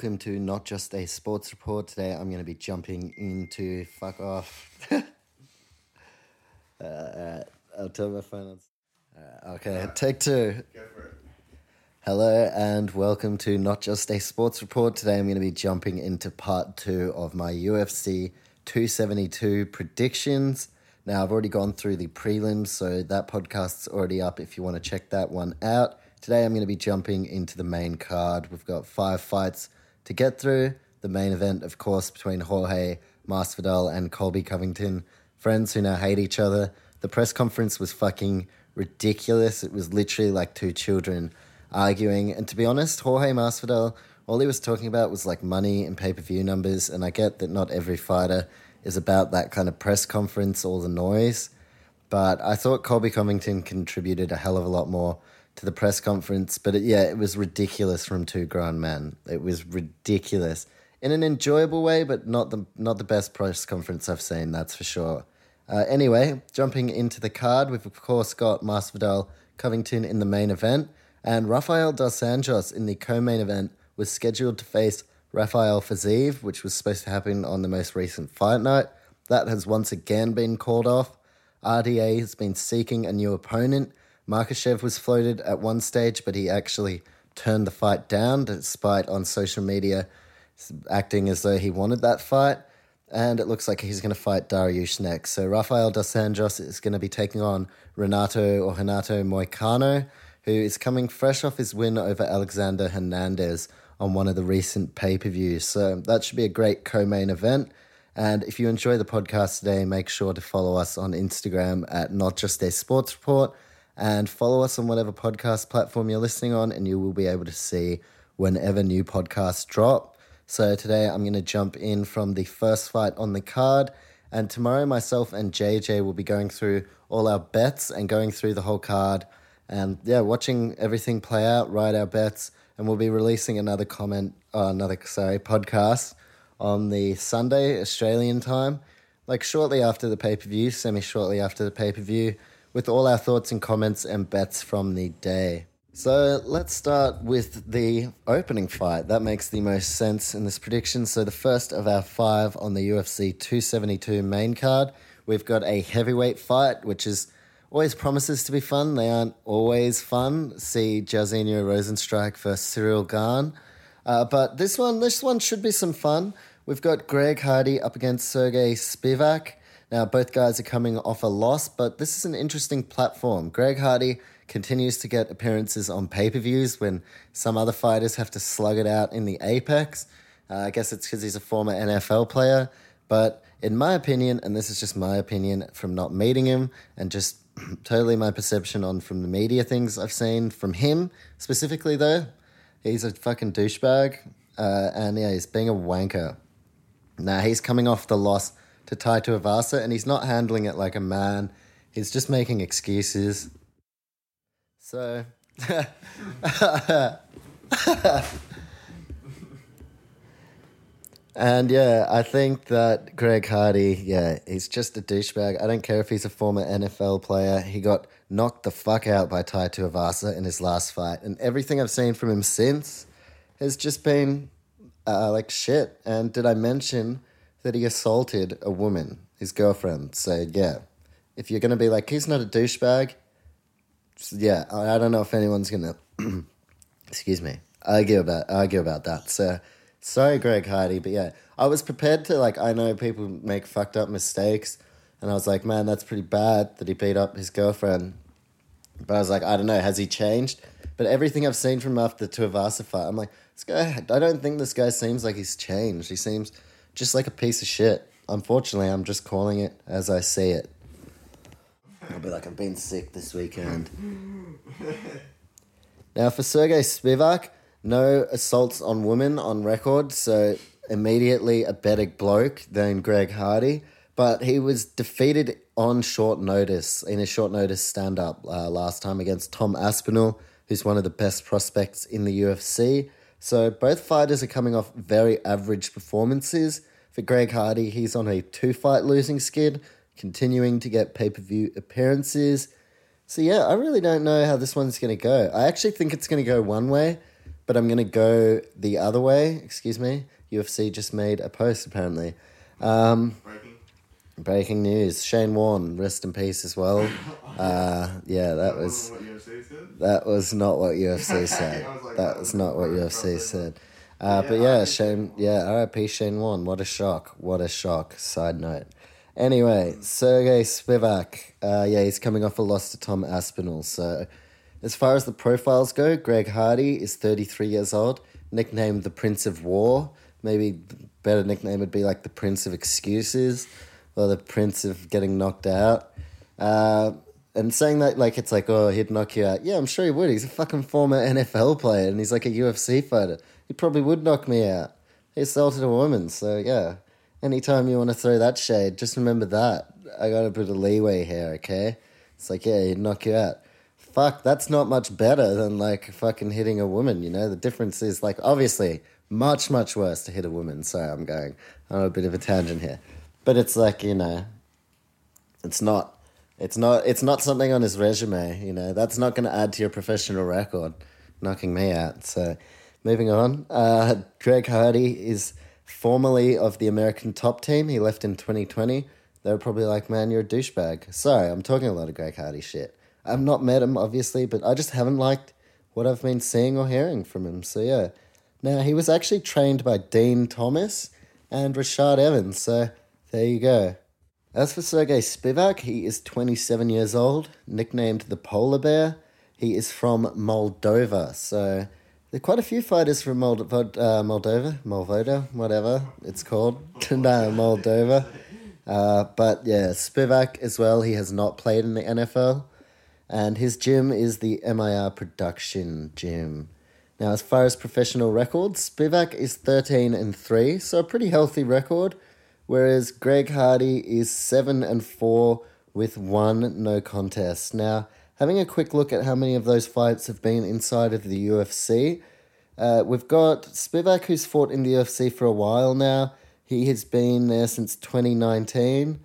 welcome to Not Just a Sports Report. Today I'm going to be jumping into fuck off. uh, uh, I'll turn my phone on. Uh, okay, take two. Hello and welcome to Not Just a Sports Report. Today I'm going to be jumping into part two of my UFC 272 predictions. Now I've already gone through the prelims, so that podcast's already up if you want to check that one out. Today I'm going to be jumping into the main card. We've got five fights to get through. The main event, of course, between Jorge Masvidal and Colby Covington, friends who now hate each other. The press conference was fucking ridiculous. It was literally like two children arguing. And to be honest, Jorge Masvidal, all he was talking about was like money and pay per view numbers. And I get that not every fighter is about that kind of press conference, all the noise. But I thought Colby Covington contributed a hell of a lot more to the press conference. But it, yeah, it was ridiculous from two grown men. It was ridiculous in an enjoyable way, but not the not the best press conference I've seen. That's for sure. Uh, anyway, jumping into the card, we've of course got Masvidal Covington in the main event, and Rafael dos Anjos in the co-main event was scheduled to face Rafael Fiziev, which was supposed to happen on the most recent fight night. That has once again been called off. RDA has been seeking a new opponent. Makhachev was floated at one stage, but he actually turned the fight down despite on social media acting as though he wanted that fight. And it looks like he's going to fight Dariush next. So Rafael dos Anjos is going to be taking on Renato or Renato Moicano, who is coming fresh off his win over Alexander Hernandez on one of the recent pay per views. So that should be a great co main event. And if you enjoy the podcast today, make sure to follow us on Instagram at Not Just a Sports Report and follow us on whatever podcast platform you're listening on, and you will be able to see whenever new podcasts drop. So today I'm going to jump in from the first fight on the card. And tomorrow, myself and JJ will be going through all our bets and going through the whole card. And yeah, watching everything play out, write our bets. And we'll be releasing another comment, uh, another, sorry, podcast on the Sunday, Australian time, like shortly after the pay per view, semi shortly after the pay per view, with all our thoughts and comments and bets from the day. So let's start with the opening fight. That makes the most sense in this prediction. So, the first of our five on the UFC 272 main card, we've got a heavyweight fight, which is always promises to be fun. They aren't always fun. See Jairzinho Rozenstruik versus Ciryl Gane. Uh, but this one, this one should be some fun. We've got Greg Hardy up against Sergey Spivak. Now, both guys are coming off a loss, but this is an interesting platform. Greg Hardy continues to get appearances on pay per views when some other fighters have to slug it out in the apex. Uh, I guess it's because he's a former NFL player. But in my opinion, and this is just my opinion from not meeting him and just totally my perception on from the media things I've seen from him specifically, though, he's a fucking douchebag. Uh, and yeah, he's being a wanker. Now, he's coming off the loss to Tai Tuivasa, and he's not handling it like a man. He's just making excuses. So, and yeah, I think that Greg Hardy, yeah, he's just a douchebag. I don't care if he's a former NFL player. He got knocked the fuck out by Tai Tuivasa in his last fight, and everything I've seen from him since has just been uh, like shit. And did I mention that he assaulted a woman, his girlfriend? So yeah, if you're gonna be like, he's not a douchebag, yeah, I, I don't know if anyone's gonna, excuse me, argue about argue about that. So sorry, Greg Hardy, but yeah, I was prepared to like. I know people make fucked up mistakes, and I was like, man, that's pretty bad that he beat up his girlfriend. But I was like, I don't know, has he changed? But everything I've seen from after the Tuivasa fight, I'm like, this guy. I don't think this guy seems like he's changed. He seems just like a piece of shit. Unfortunately, I'm just calling it as I see it. I'll be like, I've been sick this weekend. now, for Sergey Spivak, no assaults on women on record, so immediately a better bloke than Greg Hardy. But he was defeated on short notice, in a short notice stand up uh, last time against Tom Aspinall, who's one of the best prospects in the UFC. So both fighters are coming off very average performances. For Greg Hardy, he's on a two fight losing skid, continuing to get pay per view appearances. So yeah, I really don't know how this one's going to go. I actually think it's going to go one way, but I'm going to go the other way. Excuse me. UFC just made a post apparently. Um, Breaking. breaking news: Shane Warne, rest in peace as well. Uh, yeah, that was What UFC said? that was not what UFC said. I was like, that was not what UFC said. Uh, but Yeah, yeah, Shane. Yeah, RIP Shane Warne. What a shock! What a shock! Side note. Anyway, Sergey Spivak. Uh, yeah, he's coming off a loss to Tom Aspinall. So, as far as the profiles go, Greg Hardy is 33 years old, nicknamed the Prince of War. Maybe the better nickname would be like the Prince of Excuses or the Prince of Getting Knocked Out. Uh, and saying that like it's like, oh, he'd knock you out. Yeah, I'm sure he would. He's a fucking former NFL player and he's like a UFC fighter. He probably would knock me out. He assaulted a woman, so yeah. Anytime you want to throw that shade, just remember that. I got a bit of leeway here, okay? It's like, yeah, he'd knock you out. Fuck, that's not much better than like fucking hitting a woman, you know? The difference is like, obviously, much, much worse to hit a woman. Sorry, I'm going on a bit of a tangent here. But it's like, you know, it's not it's not it's not something on his resume, you know. That's not gonna add to your professional record, knocking me out. So moving on. Uh Greg Hardy is formerly of the American top team. He left in twenty twenty. They were probably like, Man, you're a douchebag. Sorry, I'm talking a lot of Greg Hardy shit. I've not met him obviously, but I just haven't liked what I've been seeing or hearing from him. So yeah. Now he was actually trained by Din Thomas and Rashad Evans, so there you go. As for Sergey Spivak, he is 27 years old, nicknamed the Polar Bear. He is from Moldova, so there are quite a few fighters from Mold- uh, Moldova, Molvoda, whatever it's called. no, Moldova. Uh, but yeah, Spivak as well, he has not played in the NFL, and his gym is the MIR Production Gym. Now, as far as professional records, Spivak is 13 and 3, so a pretty healthy record, whereas Greg Hardy is 7 and 4 with one no contest. Now, having a quick look at how many of those fights have been inside of the UFC, uh, we've got Spivak, who's fought in the UFC for a while now. He has been there since 2019,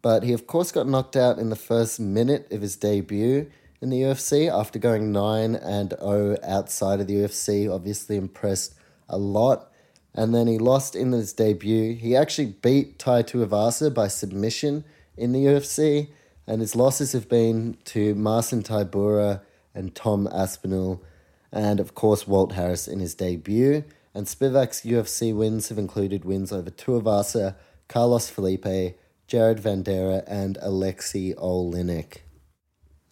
but he, of course, got knocked out in the first minute of his debut in the UFC after going 9 and 0 outside of the UFC. Obviously, impressed a lot. And then he lost in his debut. He actually beat Tai Tuivasa by submission in the UFC, and his losses have been to Marcin Tybura and Tom Aspinall, and of course Walt Harris in his debut. And Spivak's UFC wins have included wins over Tuivasa, Carlos Felipe, Jared Vanderaa, and Aleksei Oleinik.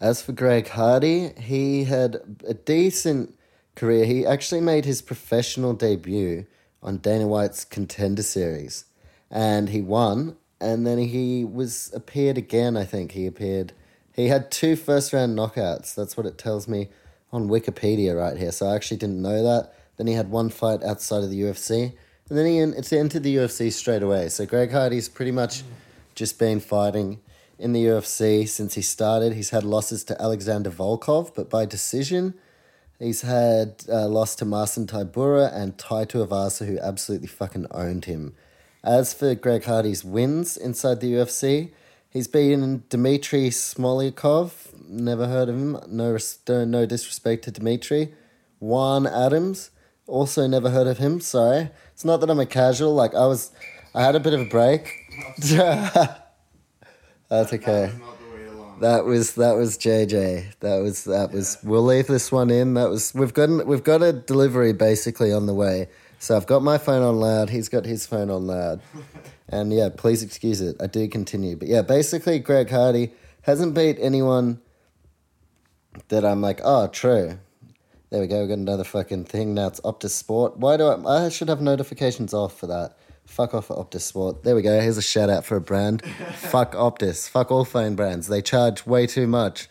As for Greg Hardy, he had a decent career. He actually made his professional debut on Dana White's Contender Series, and he won. And then he was appeared again. I think he appeared. He had two first round knockouts. That's what it tells me on Wikipedia right here. So I actually didn't know that. Then he had one fight outside of the UFC, and then he it's entered the UFC straight away. So Greg Hardy's pretty much just been fighting in the UFC since he started. He's had losses to Alexander Volkov, but by decision. He's had uh, loss to Marcin Tybura and Tai Tuivasa, who absolutely fucking owned him. As for Greg Hardy's wins inside the UFC, he's beaten Dmitry Smolyakov. Never heard of him. No, no disrespect to Dmitry. Juan Adams. Also never heard of him. Sorry. It's not that I'm a casual. Like I was, I had a bit of a break. That's okay. That was not the way along. That was that was JJ. That was that was. We'll leave this one in. That was we've got we've got a delivery basically on the way. So I've got my phone on loud. He's got his phone on loud. And yeah, please excuse it. I do continue, but yeah, basically Greg Hardy hasn't beat anyone that I'm like, oh, true. There we go. We got another fucking thing now. It's Optus Sport. Why do I? I should have notifications off for that. Fuck off Optus Sport. There we go. Here's a shout out for a brand. fuck Optus. Fuck all phone brands. They charge way too much.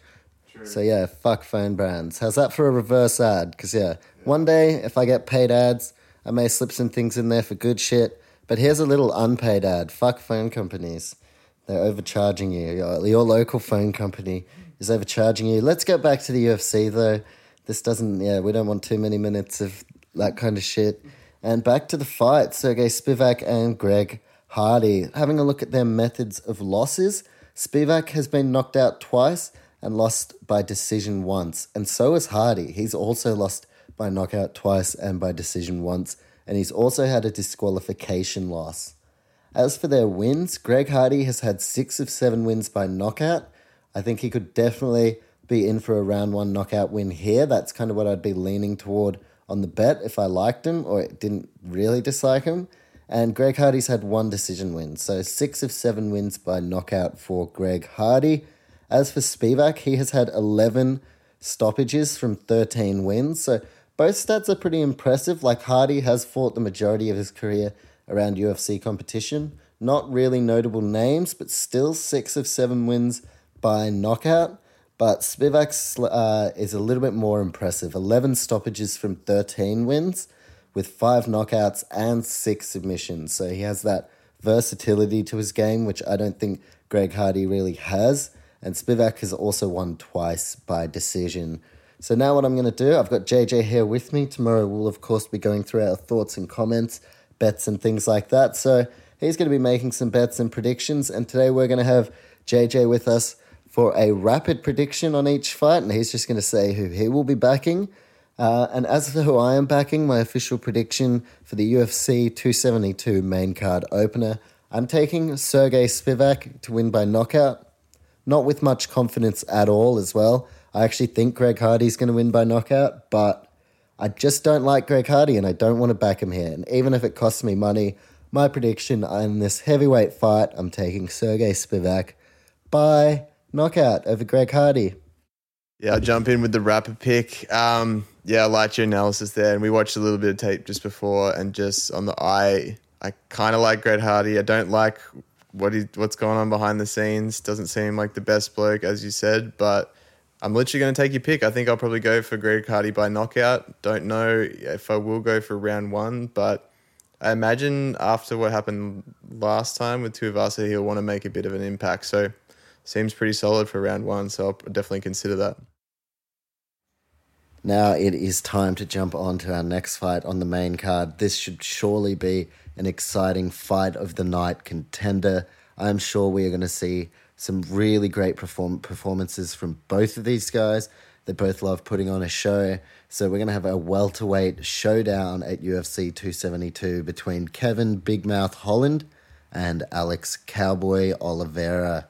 So yeah, fuck phone brands. How's that for a reverse ad? Because yeah, one day if I get paid ads, I may slip some things in there for good shit. But here's a little unpaid ad. Fuck phone companies. They're overcharging you. Your, your local phone company is overcharging you. Let's get back to the UFC though. This doesn't. Yeah, we don't want too many minutes of that kind of shit. And back to the fight. Sergey Spivak and Greg Hardy. Having a look at their methods of losses. Spivak has been knocked out twice and lost by decision once. And so is Hardy. He's also lost by knockout twice and by decision once. And he's also had a disqualification loss. As for their wins, Greg Hardy has had six of seven wins by knockout. I think he could definitely be in for a round one knockout win here. That's kind of what I'd be leaning toward on the bet if I liked him or didn't really dislike him. And Greg Hardy's had one decision win. So six of seven wins by knockout for Greg Hardy. As for Spivak, he has had 11 stoppages from 13 wins. So both stats are pretty impressive. Like Hardy has fought the majority of his career around UFC competition. Not really notable names, but still six of seven wins by knockout. But Spivak uh, is a little bit more impressive 11 stoppages from 13 wins with five knockouts and six submissions. So he has that versatility to his game, which I don't think Greg Hardy really has. And Spivak has also won twice by decision. So now what I'm going to do, I've got JJ here with me. Tomorrow we'll, of course, be going through our thoughts and comments, bets and things like that. So he's going to be making some bets and predictions. And today we're going to have JJ with us for a rapid prediction on each fight. And he's just going to say who he will be backing. Uh, and as for who I am backing, my official prediction for the UFC 272 main card opener, I'm taking Sergey Spivak to win by knockout not with much confidence at all as well. I actually think Greg Hardy's going to win by knockout, but I just don't like Greg Hardy and I don't want to back him here. And even if it costs me money, my prediction in this heavyweight fight, I'm taking Sergey Spivak by knockout over Greg Hardy. Yeah, I'll jump in with the rapid pick. Um, yeah, I liked your analysis there, and we watched a little bit of tape just before, and just on the eye, I kind of like Greg Hardy. I don't like what he what's going on behind the scenes. Doesn't seem like the best bloke, as you said, but I'm literally going to take your pick. I think I'll probably go for Greg Hardy by knockout. Don't know if I will go for round one, but I imagine after what happened last time with Tuivasa, he'll want to make a bit of an impact. So seems pretty solid for round one. So I'll definitely consider that. Now it is time to jump on to our next fight on the main card. This should surely be an exciting fight of the night contender. I'm sure we are going to see some really great perform- performances from both of these guys. They both love putting on a show. So we're going to have a welterweight showdown at UFC 272 between Kevin Big Mouth Holland and Alex Cowboy Oliveira.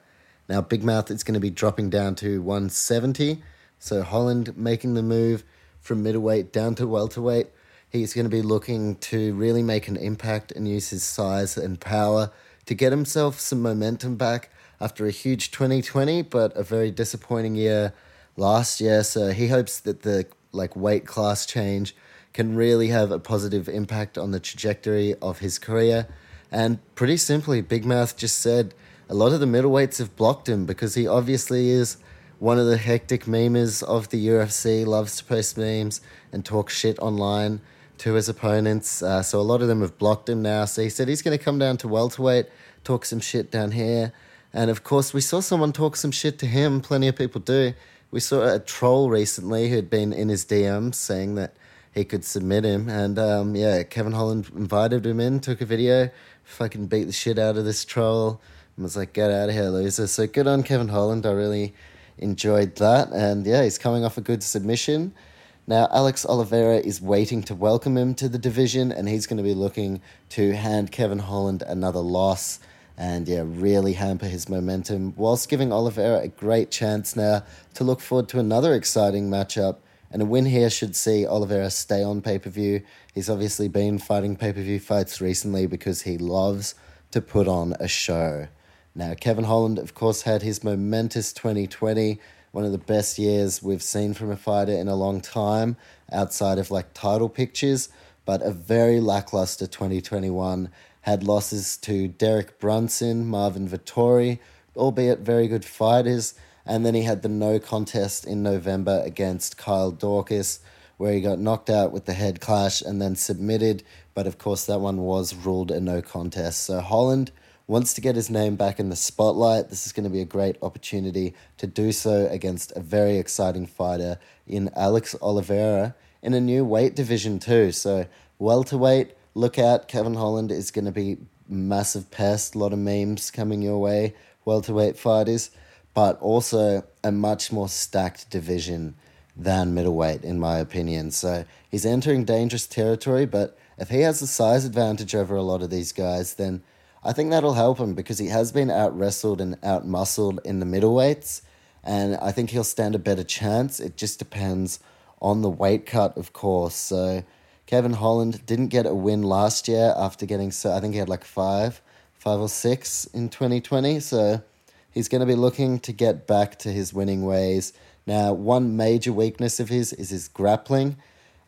Now, Big Mouth is going to be dropping down to 170. So Holland making the move from middleweight down to welterweight. He's going to be looking to really make an impact and use his size and power to get himself some momentum back after a huge 2020, but a very disappointing year last year. So he hopes that the like weight class change can really have a positive impact on the trajectory of his career. And pretty simply, Big Mouth just said a lot of the middleweights have blocked him because he obviously is one of the hectic memers of the UFC, loves to post memes and talk shit online to his opponents. Uh, so a lot of them have blocked him now. So he said he's going to come down to welterweight, talk some shit down here. And of course, we saw someone talk some shit to him. Plenty of people do. We saw a troll recently who'd been in his DMs saying that he could submit him. And um, yeah, Kevin Holland invited him in, took a video, fucking beat the shit out of this troll, and was like, get out of here, loser. So good on Kevin Holland. I really enjoyed that. And yeah, he's coming off a good submission. Now, Alex Oliveira is waiting to welcome him to the division, and he's going to be looking to hand Kevin Holland another loss and, yeah, really hamper his momentum, whilst giving Oliveira a great chance now to look forward to another exciting matchup. And a win here should see Oliveira stay on pay per view. He's obviously been fighting pay per view fights recently because he loves to put on a show. Now, Kevin Holland, of course, had his momentous 2020 one of the best years we've seen from a fighter in a long time outside of like title pictures, but a very lackluster 2021 had losses to Derek Brunson, Marvin Vettori, albeit very good fighters. And then he had the no contest in November against Kyle Daukaus, where he got knocked out with the head clash and then submitted. But of course, that one was ruled a no contest. So Holland wants to get his name back in the spotlight. This is going to be a great opportunity to do so against a very exciting fighter in Alex Oliveira in a new weight division, too. So, welterweight, look out. Kevin Holland is going to be massive pest, a lot of memes coming your way, welterweight fighters, but also a much more stacked division than middleweight, in my opinion. So, he's entering dangerous territory, but if he has the size advantage over a lot of these guys, then I think that'll help him because he has been out wrestled and out muscled in the middleweights, and I think he'll stand a better chance. It just depends on the weight cut, of course. So Kevin Holland didn't get a win last year after getting so I think he had like five, five or six in twenty twenty. So he's going to be looking to get back to his winning ways. Now, one major weakness of his is his grappling.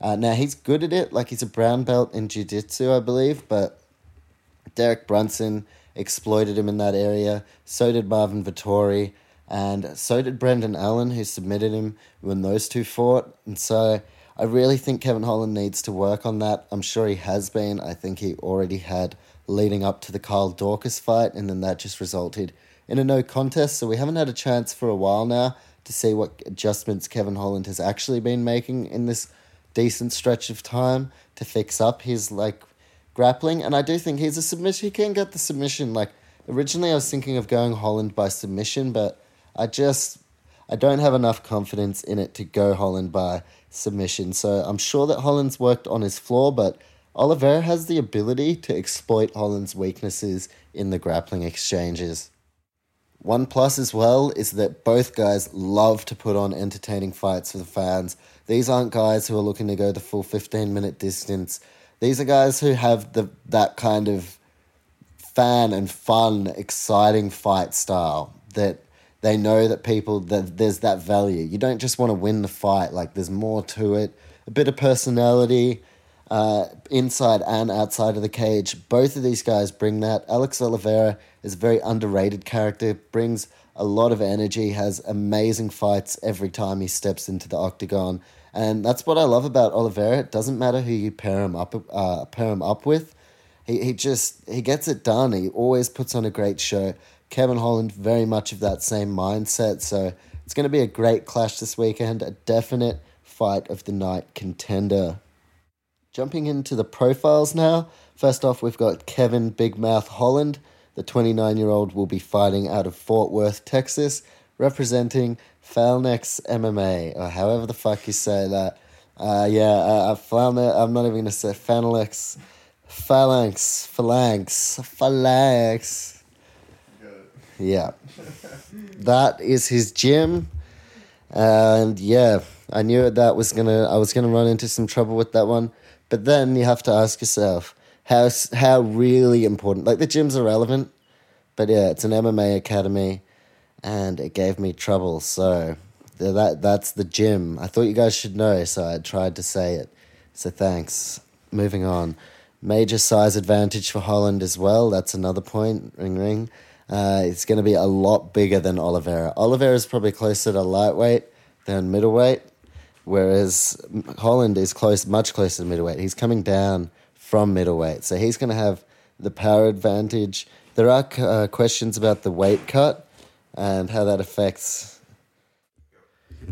Uh, now he's good at it, like he's a brown belt in jiu-jitsu, I believe, but Derek Brunson exploited him in that area. So did Marvin Vettori. And so did Brendan Allen, who submitted him when those two fought. And so I really think Kevin Holland needs to work on that. I'm sure he has been. I think he already had leading up to the Kyle Daukaus fight, and then that just resulted in a no contest. So we haven't had a chance for a while now to see what adjustments Kevin Holland has actually been making in this decent stretch of time to fix up his like grappling, and I do think he's a submission. He can get the submission. Like originally, I was thinking of going Holland by submission, but I just I don't have enough confidence in it to go Holland by submission. So I'm sure that Holland's worked on his floor, but Oliveira has the ability to exploit Holland's weaknesses in the grappling exchanges. One plus as well is that both guys love to put on entertaining fights for the fans. These aren't guys who are looking to go the full 15 minute distance. These are guys who have the that kind of fan and fun, exciting fight style that they know that people that there's that value. You don't just want to win the fight; like there's more to it. A bit of personality, uh, inside and outside of the cage. Both of these guys bring that. Alex Oliveira is a very underrated character. Brings a lot of energy. Has amazing fights every time he steps into the octagon. And that's what I love about Oliveira. It doesn't matter who you pair him up uh, pair him up with. He he just he gets it done. He always puts on a great show. Kevin Holland very much of that same mindset. So it's going to be a great clash this weekend. A definite fight of the night contender. Jumping into the profiles now. First off, we've got Kevin Big Mouth Holland. The 29 year old will be fighting out of Fort Worth, Texas, representing Phalanx MMA, or however the fuck you say that. Uh, yeah, uh, Phalanx, I'm not even going to say Phalanx. Phalanx, Phalanx, Phalanx. Yeah. that is his gym. And yeah, I knew that was gonna I was gonna run into some trouble with that one. But then you have to ask yourself, how how really important like the gyms are relevant, but yeah, it's an MMA academy and it gave me trouble. So that that's the gym. I thought you guys should know, so I tried to say it. So thanks. Moving on. Major size advantage for Holland as well. That's another point. Ring ring. Uh, it's going to be a lot bigger than Oliveira. Oliveira is probably closer to lightweight than middleweight, whereas Holland is close, much closer to middleweight. He's coming down from middleweight, so he's going to have the power advantage. There are uh, questions about the weight cut and how that affects.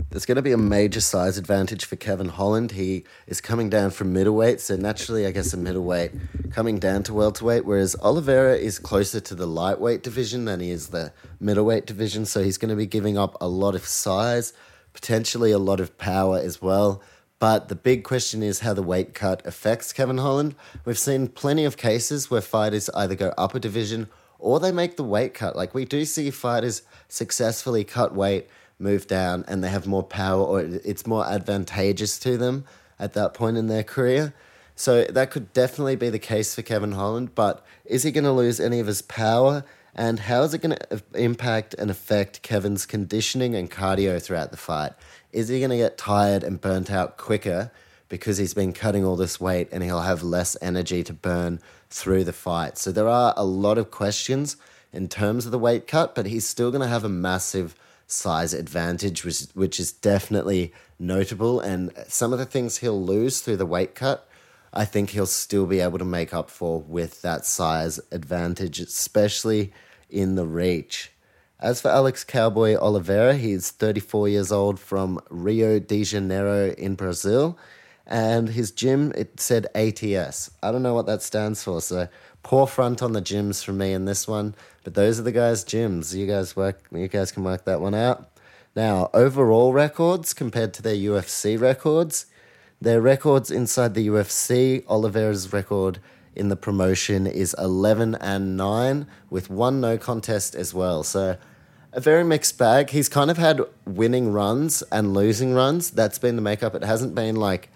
There's going to be a major size advantage for Kevin Holland. He is coming down from middleweight, so naturally, I guess a middleweight coming down to welterweight, whereas Oliveira is closer to the lightweight division than he is the middleweight division, so he's going to be giving up a lot of size, potentially a lot of power as well. But the big question is how the weight cut affects Kevin Holland. We've seen plenty of cases where fighters either go up a division or they make the weight cut. Like we do see fighters successfully cut weight, move down, and they have more power, or it's more advantageous to them at that point in their career. So that could definitely be the case for Kevin Holland. But is he going to lose any of his power? And how is it going to impact and affect Kevin's conditioning and cardio throughout the fight? Is he going to get tired and burnt out quicker because he's been cutting all this weight and he'll have less energy to burn through the fight. So there are a lot of questions in terms of the weight cut, but he's still going to have a massive size advantage, which, which is definitely notable. And some of the things he'll lose through the weight cut, I think he'll still be able to make up for with that size advantage, especially in the reach. As for Alex Cowboy Oliveira, he's 34 years old from Rio de Janeiro in Brazil. And his gym, it said ATS. I don't know what that stands for, so poor front on the gyms for me in this one. But those are the guys' gyms. You guys work. You guys can work that one out. Now, overall records compared to their UFC records, their records inside the UFC, Oliveira's record in the promotion is 11 and 9 with one no contest as well. So a very mixed bag. He's kind of had winning runs and losing runs. That's been the makeup. It hasn't been like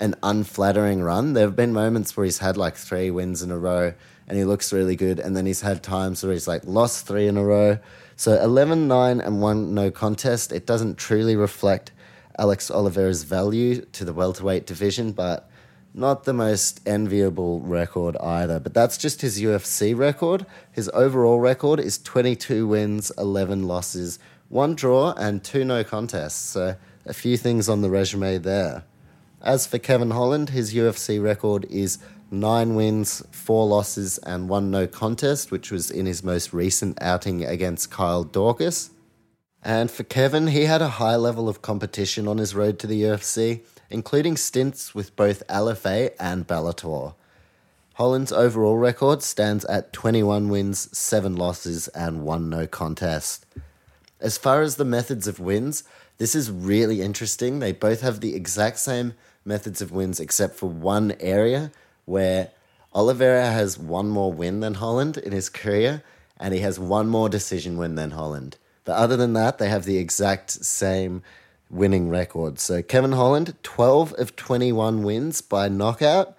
an unflattering run. There have been moments where he's had like three wins in a row and he looks really good. And then he's had times where he's like lost three in a row. So 11 9 and 1 no contest. It doesn't truly reflect Alex Oliveira's value to the welterweight division, but not the most enviable record either. But that's just his UFC record. His overall record is 22 wins, 11 losses, one draw, and two no contests. So a few things on the resume there. As for Kevin Holland, his UFC record is nine wins, four losses, and one no contest, which was in his most recent outing against Kyle Daukaus. And for Kevin, he had a high level of competition on his road to the UFC, including stints with both LFA and Bellator. Holland's overall record stands at 21 wins, 7 losses, and 1 no contest. As far as the methods of wins, this is really interesting. They both have the exact same methods of wins except for one area, where Oliveira has one more win than Holland in his career, and he has one more decision win than Holland. But other than that, they have the exact same winning record. So Kevin Holland, 12 of 21 wins by knockout,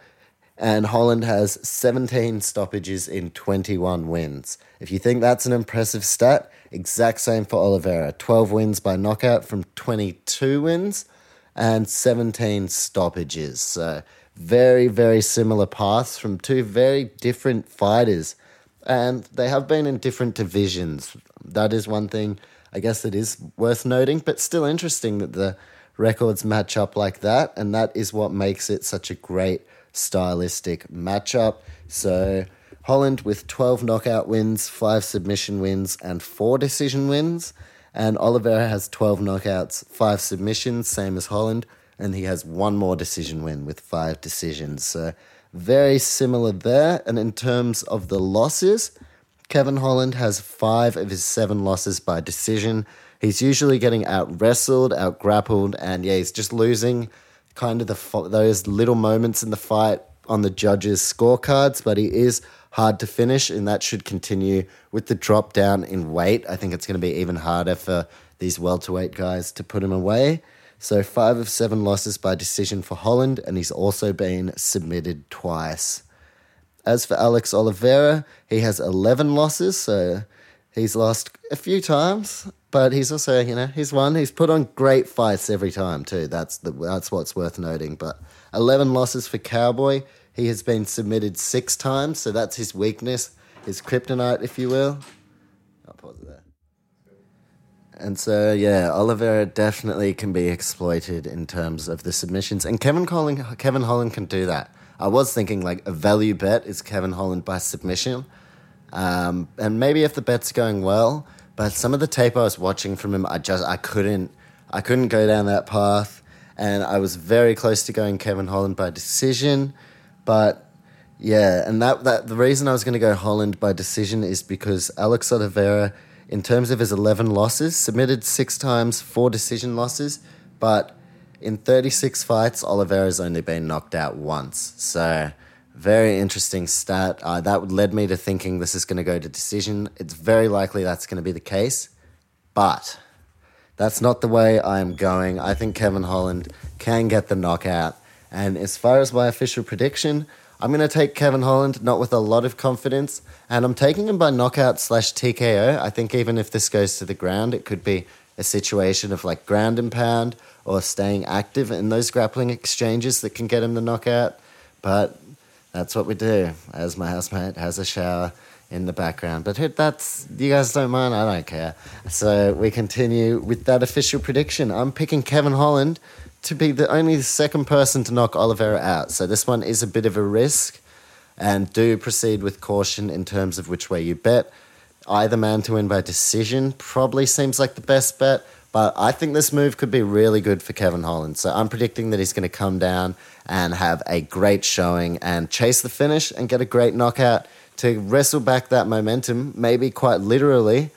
and Holland has 17 stoppages in 21 wins. If you think that's an impressive stat, exact same for Oliveira 12 wins by knockout from 22 wins and 17 stoppages. So very, very similar paths from two very different fighters. And they have been in different divisions. That is one thing I guess it is worth noting, but still interesting that the records match up like that. And that is what makes it such a great stylistic matchup. So Holland with 12 knockout wins, 5 submission wins, and 4 decision wins. And Oliveira has 12 knockouts, 5 submissions, same as Holland and he has one more decision win with five decisions. So very similar there. And in terms of the losses, Kevin Holland has five of his seven losses by decision. He's usually getting out wrestled, out grappled, and yeah, he's just losing kind of the those little moments in the fight on the judges' scorecards. But he is hard to finish, and that should continue with the drop down in weight. I think it's going to be even harder for these welterweight guys to put him away. So five of seven losses by decision for Holland, and he's also been submitted twice. As for Alex Oliveira, he has 11 losses, so he's lost a few times, but he's also, you know, he's won. He's put on great fights every time, too. That's, the, that's what's worth noting. But 11 losses for Cowboy. He has been submitted six times, so that's his weakness, his kryptonite, if you will. I'll pause there. And so, yeah, Oliveira definitely can be exploited in terms of the submissions. And Kevin Holland, Kevin Holland can do that. I was thinking like a value bet is Kevin Holland by submission. Um, and maybe if the bet's going well, but some of the tape I was watching from him, I just I couldn't I couldn't go down that path, and I was very close to going Kevin Holland by decision, but yeah, and that that the reason I was going to go Holland by decision is because Alex Oliveira in terms of his 11 losses, submitted six times, four decision losses, but in 36 fights, Oliveira's only been knocked out once. So, very interesting stat. Uh, that led me to thinking this is going to go to decision. It's very likely that's going to be the case, but that's not the way I'm going. I think Kevin Holland can get the knockout. And as far as my official prediction, I'm going to take Kevin Holland, not with a lot of confidence, and I'm taking him by knockout slash TKO. I think even if this goes to the ground, it could be a situation of like ground and pound or staying active in those grappling exchanges that can get him the knockout. But that's what we do. As my housemate has a shower in the background. But that's you guys don't mind, I don't care. So we continue with that official prediction. I'm picking Kevin Holland to be the only second person to knock Oliveira out. So this one is a bit of a risk. And do proceed with caution in terms of which way you bet. Either man to win by decision probably seems like the best bet. But I think this move could be really good for Kevin Holland. So I'm predicting that he's going to come down and have a great showing and chase the finish and get a great knockout to wrestle back that momentum, maybe quite literally,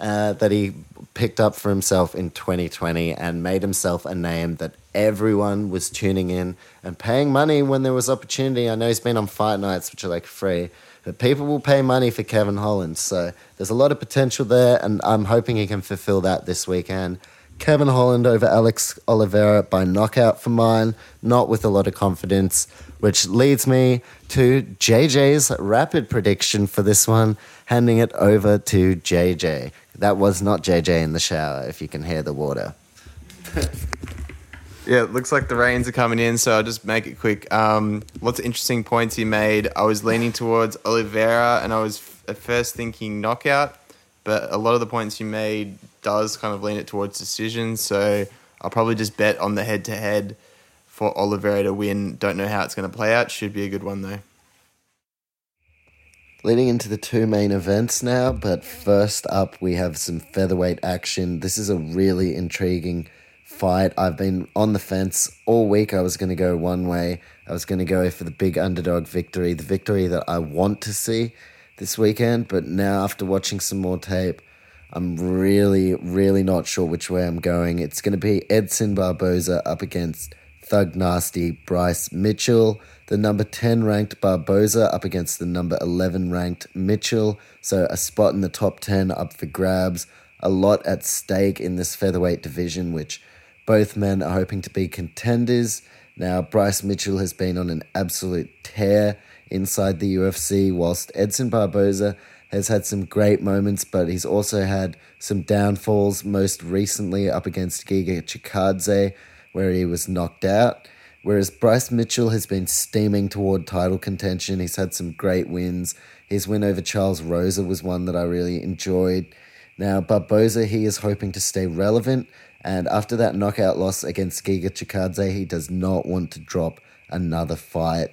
uh, that he picked up for himself in 2020 and made himself a name that everyone was tuning in and paying money when there was opportunity. I know he's been on fight nights, which are like free, but people will pay money for Kevin Holland. So there's a lot of potential there, and I'm hoping he can fulfill that this weekend. Kevin Holland over Alex Oliveira by knockout for mine, not with a lot of confidence, which leads me to JJ's rapid prediction for this one, handing it over to JJ. That was not JJ in the shower, if you can hear the water. Yeah, it looks like the rains are coming in, so I'll just make it quick. Um, lots of interesting points he made. I was leaning towards Oliveira, and I was f- at first thinking knockout, but a lot of the points you made does kind of lean it towards decision. So I'll probably just bet on the head to head for Oliveira to win. Don't know how it's going to play out. Should be a good one though. Leading into the two main events now, but first up we have some featherweight action. This is a really intriguing fight. I've been on the fence all week. I was going to go one way. I was going to go for the big underdog victory, the victory that I want to see this weekend. But now, after watching some more tape, I'm really, really not sure which way I'm going. It's going to be Edson Barboza up against Thug Nasty Bryce Mitchell. The number 10 ranked Barboza up against the number 11 ranked Mitchell. So a spot in the top 10 up for grabs. A lot at stake in this featherweight division, which both men are hoping to be contenders. Now, Bryce Mitchell has been on an absolute tear inside the UFC, whilst Edson Barboza has had some great moments, but he's also had some downfalls, most recently up against Giga Chikadze, where he was knocked out. Whereas Bryce Mitchell has been steaming toward title contention. He's had some great wins. His win over Charles Rosa was one that I really enjoyed. Now, Barboza, he is hoping to stay relevant and after that knockout loss against Giga Chikadze, he does not want to drop another fight.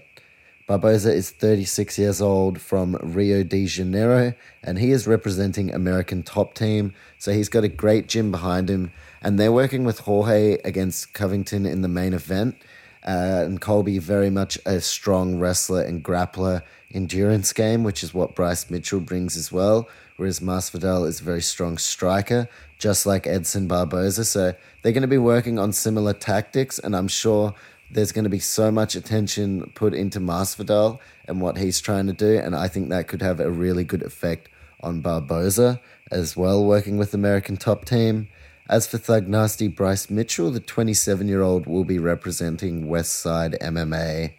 Barboza is 36 years old from Rio de Janeiro, and he is representing American top team. So he's got a great gym behind him, and they're working with Jorge against Covington in the main event. Uh, and Colby very much a strong wrestler and grappler endurance game, which is what Bryce Mitchell brings as well. Whereas Masvidal is a very strong striker, just like Edson Barboza. So they're going to be working on similar tactics, and I'm sure there's going to be so much attention put into Masvidal and what he's trying to do, and I think that could have a really good effect on Barboza as well, working with American top team. As for Thug Nasty Bryce Mitchell, the 27 year old will be representing Westside MMA.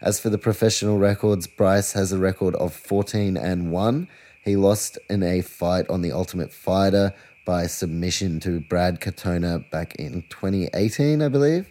As for the professional records, Bryce has a record of 14 and 1. He lost in a fight on the Ultimate Fighter by submission to Brad Katona back in 2018, I believe.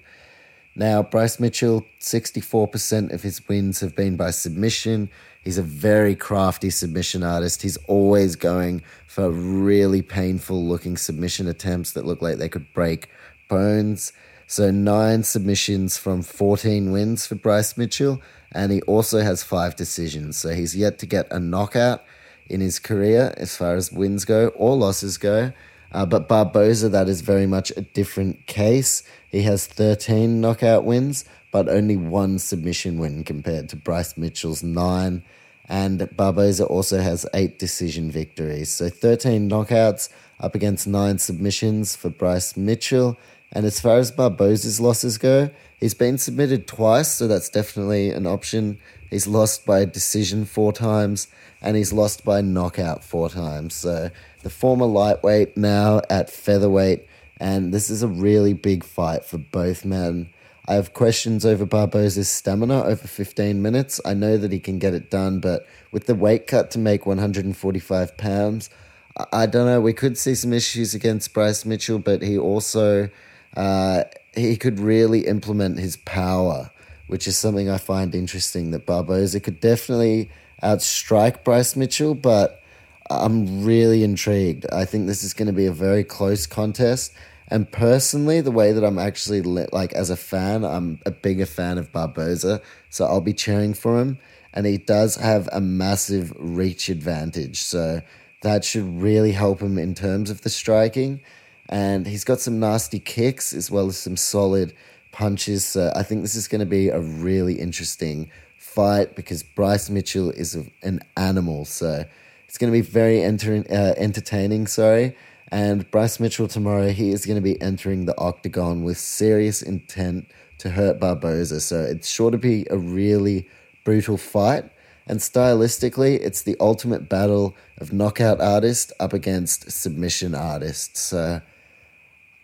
Now, Bryce Mitchell, 64% of his wins have been by submission. He's a very crafty submission artist. He's always going for really painful looking submission attempts that look like they could break bones. So, nine submissions from 14 wins for Bryce Mitchell, and he also has five decisions. So, he's yet to get a knockout in his career as far as wins go or losses go. Uh, but Barboza, that is very much a different case. He has 13 knockout wins, but only one submission win compared to Bryce Mitchell's nine. And Barboza also has eight decision victories. So 13 knockouts up against nine submissions for Bryce Mitchell. And as far as Barboza's losses go, he's been submitted twice, so that's definitely an option. He's lost by decision four times, and he's lost by knockout four times. So the former lightweight now at featherweight, and this is a really big fight for both men. I have questions over Barboza's stamina over 15 minutes. I know that he can get it done, but with the weight cut to make 145 pounds, I, don't know. We could see some issues against Bryce Mitchell, but he also uh, he could really implement his power, which is something I find interesting. That Barboza could definitely outstrike Bryce Mitchell, but I'm really intrigued. I think this is going to be a very close contest. And personally, the way that I'm actually like as a fan, I'm a bigger fan of Barboza, so I'll be cheering for him. And he does have a massive reach advantage, so that should really help him in terms of the striking. And he's got some nasty kicks as well as some solid punches. So I think this is going to be a really interesting fight because Bryce Mitchell is an animal. So it's going to be very enter- uh, entertaining. Sorry. And Bryce Mitchell tomorrow, he is going to be entering the octagon with serious intent to hurt Barboza. So it's sure to be a really brutal fight. And stylistically, it's the ultimate battle of knockout artist up against submission artist. So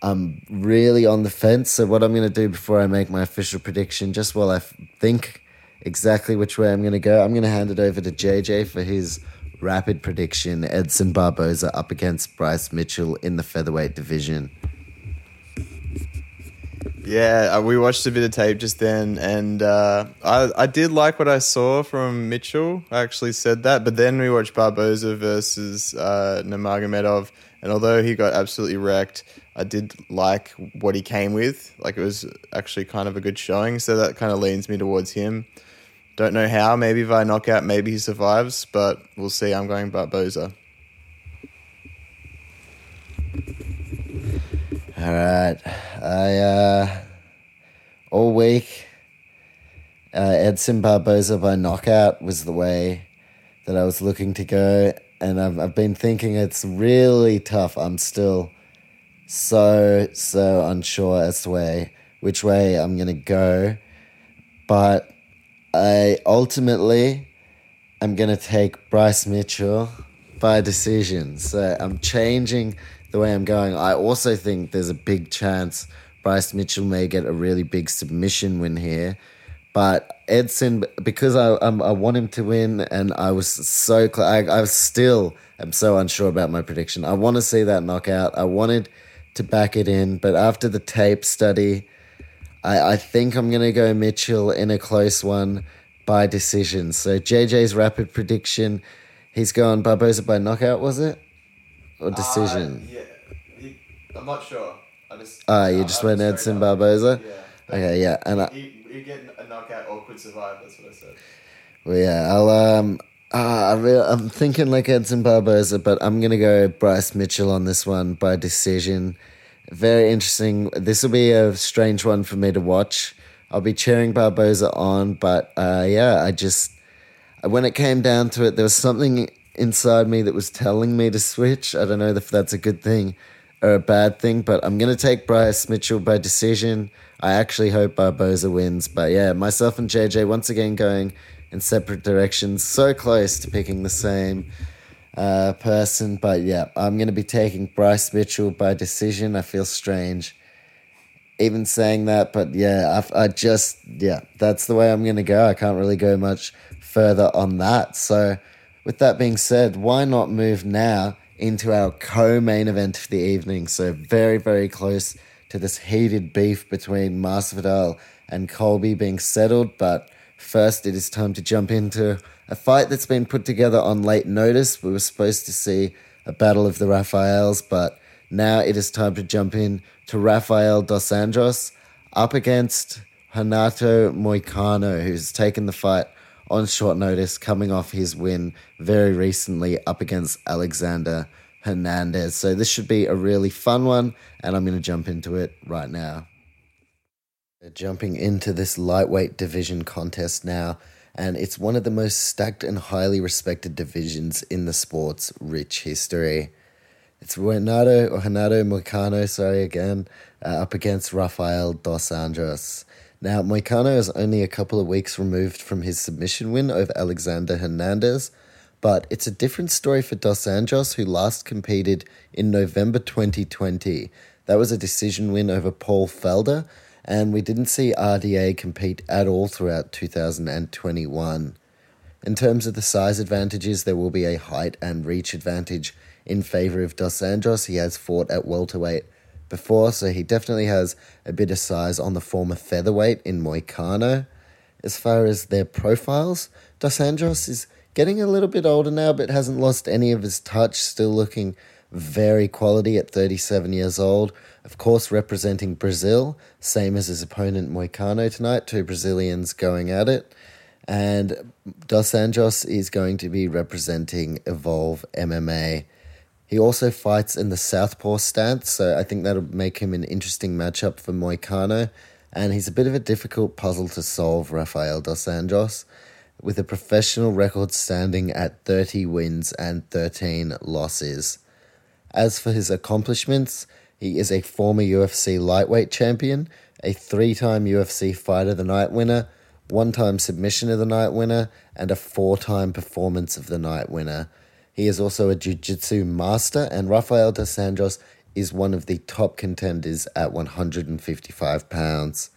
I'm really on the fence. So, what I'm going to do before I make my official prediction, just while I think exactly which way I'm going to go, I'm going to hand it over to JJ for his rapid prediction Edson Barboza up against Bryce Mitchell in the featherweight division. Yeah, uh, we watched a bit of tape just then, and uh, I I did like what I saw from Mitchell. I actually said that, but then we watched Barboza versus uh, Nurmagomedov, and although he got absolutely wrecked, I did like what he came with. Like it was actually kind of a good showing, so that kind of leans me towards him. Don't know how. Maybe via knockout. Maybe he survives, but we'll see. I'm going Barboza. All right. I uh, all week uh, Edson Barboza by knockout was the way that I was looking to go, and I've I've been thinking it's really tough. I'm still so so unsure as to way which way I'm gonna go, but I ultimately am going to take Bryce Mitchell by decision. So I'm changing the way I'm going. I also think there's a big chance Bryce Mitchell may get a really big submission win here. But Edson, because I I want him to win, and I was so I, I still am so unsure about my prediction. I want to see that knockout. I wanted to back it in, but after the tape study, I, I think I'm going to go Mitchell in a close one by decision. So JJ's rapid prediction, he's gone Barboza by knockout, was it? Or decision? Uh, yeah, he, I'm not sure. I just. Ah, you just went Edson Barboza? Yeah. Okay, yeah. And I, You, you get a knockout or could survive. That's what I said. well, yeah, I'll, um, ah, I really, I'm thinking like Edson Barboza, but I'm going to go Bryce Mitchell on this one by decision. Very interesting. This will be a strange one for me to watch. I'll be cheering Barboza on, but uh, yeah, I just when it came down to it, there was something inside me that was telling me to switch. I don't know if that's a good thing or a bad thing, but I'm gonna take Bryce Mitchell by decision. I actually hope Barboza wins, but yeah, myself and JJ once again going in separate directions, so close to picking the same uh, person. But yeah, I'm going to be taking Bryce Mitchell by decision. I feel strange even saying that, but yeah, I, I just, yeah, that's the way I'm going to go. I can't really go much further on that. So, with that being said, why not move now into our co main event of the evening? So, very, very close to this heated beef between Masvidal and Colby being settled. But first, it is time to jump into a fight that's been put together on late notice. We were supposed to see a battle of the Rafaels, but now it is time to jump in to Rafael dos Anjos up against Renato Moicano, who's taken the fight on short notice, coming off his win very recently up against Alexander Hernandez. So this should be a really fun one, and I'm going to jump into it right now. Jumping into this lightweight division contest now, and it's one of the most stacked and highly respected divisions in the sport's rich history. It's Renato or Renato Moicano, sorry again, uh, up against Rafael dos Anjos. Now, Moicano is only a couple of weeks removed from his submission win over Alexander Hernandez, but it's a different story for Dos Anjos, who last competed in November 2020. That was a decision win over Paul Felder, and we didn't see RDA compete at all throughout 2021. In terms of the size advantages, there will be a height and reach advantage in favor of Dos Anjos. He has fought at welterweight before, so he definitely has a bit of size on the former featherweight in Moicano. As far as their profiles, Dos Anjos is getting a little bit older now, but hasn't lost any of his touch, still looking very quality at 37 years old. Of course, representing Brazil, same as his opponent Moicano tonight, two Brazilians going at it. And Dos Anjos is going to be representing Evolve MMA. He also fights in the southpaw stance, so I think that'll make him an interesting matchup for Moicano. And he's a bit of a difficult puzzle to solve, Rafael Dos Anjos, with a professional record standing at 30 wins and 13 losses. As for his accomplishments, he is a former UFC lightweight champion, a three time UFC Fight of the Night winner, one time Submission of the Night winner, and a four time Performance of the Night winner. He is also a Jiu Jitsu master, and Rafael dos Anjos is one of the top contenders at 155 pounds.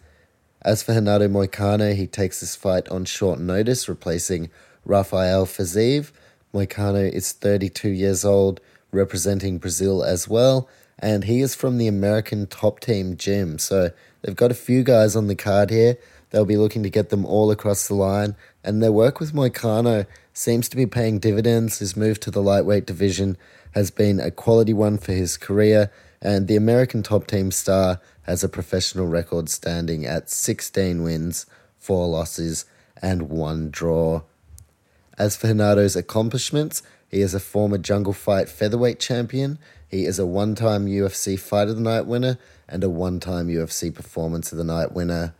As for Renato Moicano, he takes this fight on short notice, replacing Rafael Fiziev. Moicano is 32 years old, representing Brazil as well, and he is from the American top team gym. So they've got a few guys on the card here. They'll be looking to get them all across the line, and their work with Moicano seems to be paying dividends. His move to the lightweight division has been a quality one for his career, and the American top team star has a professional record standing at 16 wins, 4 losses, and 1 draw. As for Renato's accomplishments, he is a former Jungle Fight featherweight champion. He is a one time UFC Fight of the Night winner and a one time UFC Performance of the Night winner.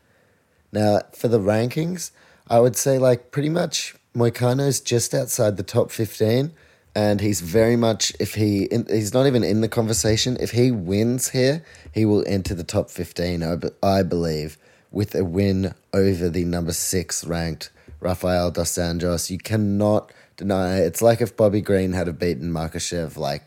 Now, for the rankings, I would say, like, pretty much Moicano's just outside the top 15, and he's very much, if he, he's not even in the conversation. If he wins here, he will enter the top 15, I, I believe, with a win over the number six ranked Rafael Dos Anjos. You cannot deny. It's like if Bobby Green had beaten Makhachev, like,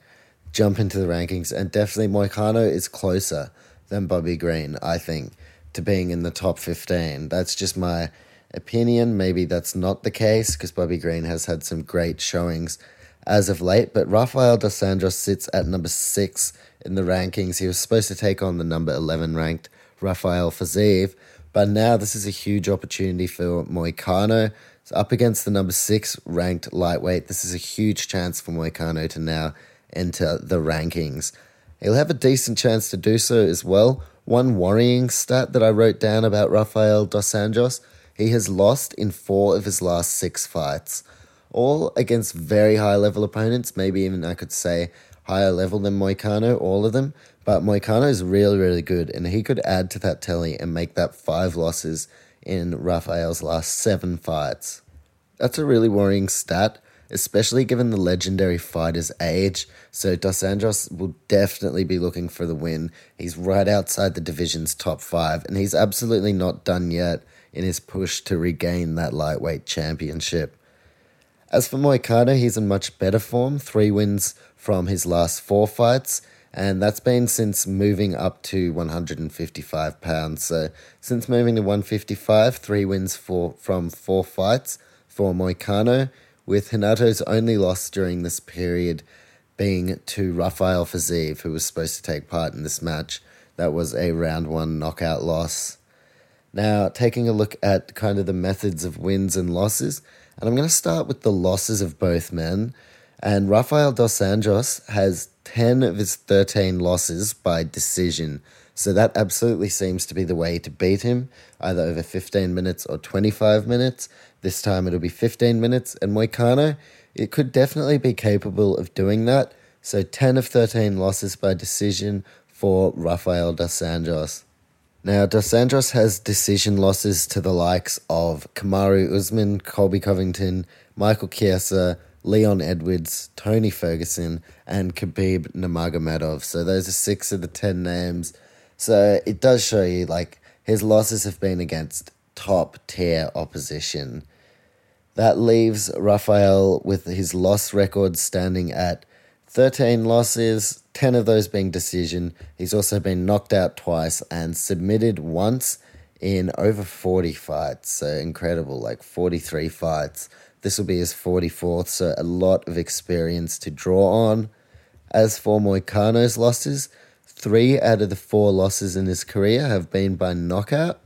jump into the rankings, and definitely Moicano is closer than Bobby Green, I think, to being in the top 15. That's just my opinion. Maybe that's not the case because Bobby Green has had some great showings as of late. But Rafael dos Anjos sits at number six in the rankings. He was supposed to take on the number 11 ranked Rafael Fiziev. But now this is a huge opportunity for Moicano. It's up against the number six ranked lightweight. This is a huge chance for Moicano to now enter the rankings. He'll have a decent chance to do so as well. One worrying stat that I wrote down about Rafael dos Anjos he has lost in four of his last six fights, all against very high level opponents, maybe even I could say higher level than Moicano, all of them. But Moicano is really, really good, and he could add to that tally and make that five losses in Rafael's last seven fights. That's a really worrying stat, especially given the legendary fighter's age. So Dos Anjos will definitely be looking for the win. He's right outside the division's top five, and he's absolutely not done yet in his push to regain that lightweight championship. As for Moicano, he's in much better form, three wins from his last four fights, and that's been since moving up to 155 pounds. So, since moving to 155, three wins for, from four fights for Moicano, with Renato's only loss during this period being to Rafael Fiziev, who was supposed to take part in this match. That was a round one knockout loss. Now, taking a look at kind of the methods of wins and losses, and I'm going to start with the losses of both men. And Rafael dos Anjos has 10 of his 13 losses by decision. So that absolutely seems to be the way to beat him, either over 15 minutes or 25 minutes. This time it'll be 15 minutes. And Moicano, it could definitely be capable of doing that. So 10 of 13 losses by decision for Rafael dos Anjos. Now, Dos Anjos has decision losses to the likes of Kamaru Usman, Colby Covington, Michael Chiesa, Leon Edwards, Tony Ferguson, and Khabib Nurmagomedov. So those are six of the ten names. So it does show you like his losses have been against top tier opposition. That leaves Rafael with his loss record standing at 13 losses, 10 of those being decision. He's also been knocked out twice and submitted once in over 40 fights. So incredible, like 43 fights. This will be his 44th, so a lot of experience to draw on. As for Moicano's losses, three out of the four losses in his career have been by knockout.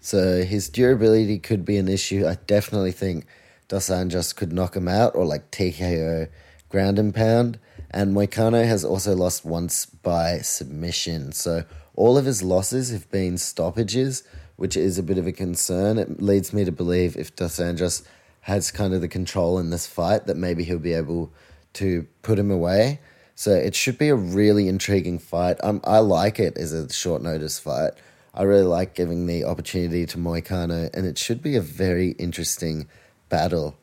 So his durability could be an issue. I definitely think Dos Anjos could knock him out or like TKO ground and pound. And Moicano has also lost once by submission. So all of his losses have been stoppages, which is a bit of a concern. It leads me to believe if Dos Anjos has kind of the control in this fight, that maybe he'll be able to put him away. So it should be a really intriguing fight. Um, I like it as a short notice fight. I really like giving the opportunity to Moicano, and it should be a very interesting battle.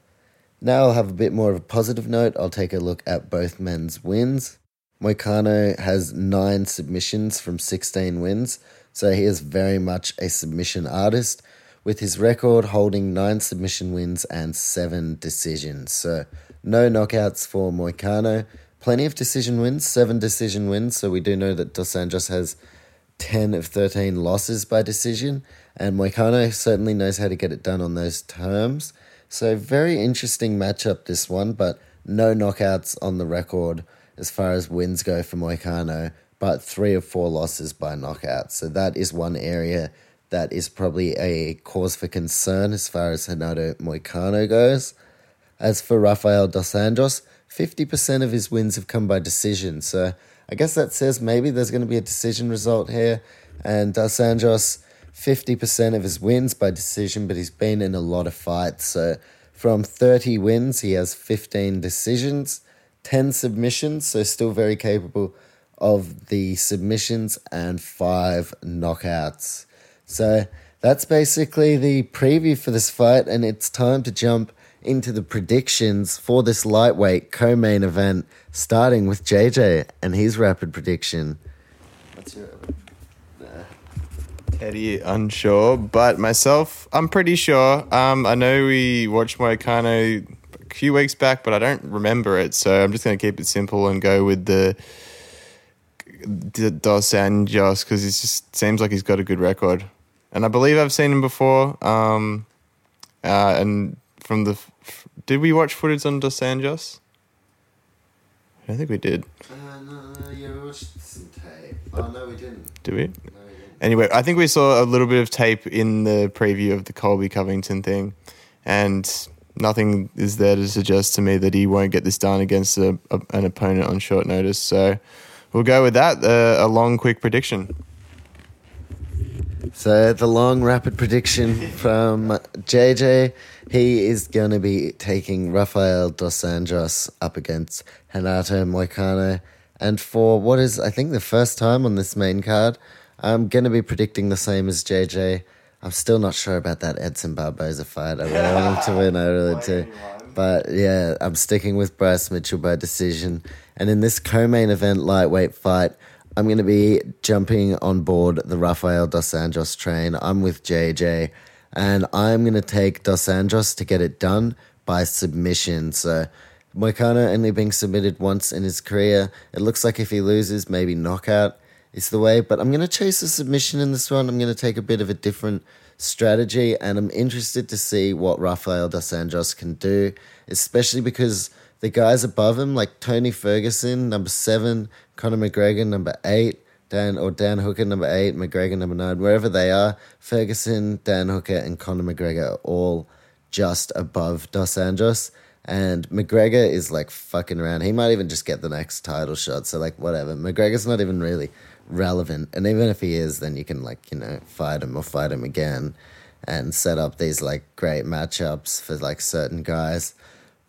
Now I'll have a bit more of a positive note. I'll take a look at both men's wins. Moicano has nine submissions from 16 wins, so he is very much a submission artist, with his record holding nine submission wins and seven decisions. So no knockouts for Moicano, plenty of decision wins, seven decision wins. So we do know that Dos Anjos has 10 of 13 losses by decision, and Moicano certainly knows how to get it done on those terms. So, very interesting matchup, this one, but no knockouts on the record as far as wins go for Moicano, but three or four losses by knockout. So, that is one area that is probably a cause for concern as far as Renato Moicano goes. As for Rafael Dos Anjos, 50% of his wins have come by decision. So, I guess that says maybe there's going to be a decision result here. And Dos Anjos 50% of his wins by decision, but he's been in a lot of fights. So from 30 wins, he has 15 decisions, 10 submissions, so still very capable of the submissions, and five knockouts. So that's basically the preview for this fight, and it's time to jump into the predictions for this lightweight co main event, starting with JJ and his rapid prediction. What's your Teddy unsure, but myself, I'm pretty sure. Um, I know we watched Moicano a few weeks back, but I don't remember it, so I'm just going to keep it simple and go with the, the Dos Anjos because it just seems like he's got a good record, and I believe I've seen him before. Um, uh, and from the, did we watch footage on Dos Anjos? I don't think we did. Uh, no, no, yeah, we watched some tape. Oh, no, we didn't. Did we? No, we didn't. Anyway, I think we saw a little bit of tape in the preview of the Colby Covington thing, and nothing is there to suggest to me that he won't get this done against a, a, an opponent on short notice. So we'll go with that. Uh, a long, quick prediction. So the long rapid prediction from JJ, he is going to be taking Rafael dos Anjos up against Renato Moicano. And for what is, I think, the first time on this main card, I'm going to be predicting the same as JJ. I'm still not sure about that Edson Barboza fight. I really want him to win, I really do. But yeah, I'm sticking with Bryce Mitchell by decision. And in this co main event lightweight fight, I'm going to be jumping on board the Rafael Dos Anjos train. I'm with JJ, and I'm going to take Dos Anjos to get it done by submission. So, Moicano only being submitted once in his career. It looks like if he loses, maybe knockout is the way. But I'm going to chase a submission in this one. I'm going to take a bit of a different strategy, and I'm interested to see what Rafael Dos Anjos can do, especially because the guys above him, like Tony Ferguson, number seven, Conor McGregor, number eight, Dan or Dan Hooker, number eight, McGregor, number nine, wherever they are, Ferguson, Dan Hooker, and Conor McGregor are all just above Dos Anjos. And McGregor is like fucking around. He might even just get the next title shot. So, like, whatever. McGregor's not even really relevant. And even if he is, then you can, like, you know, fight him or fight him again and set up these, like, great matchups for, like, certain guys.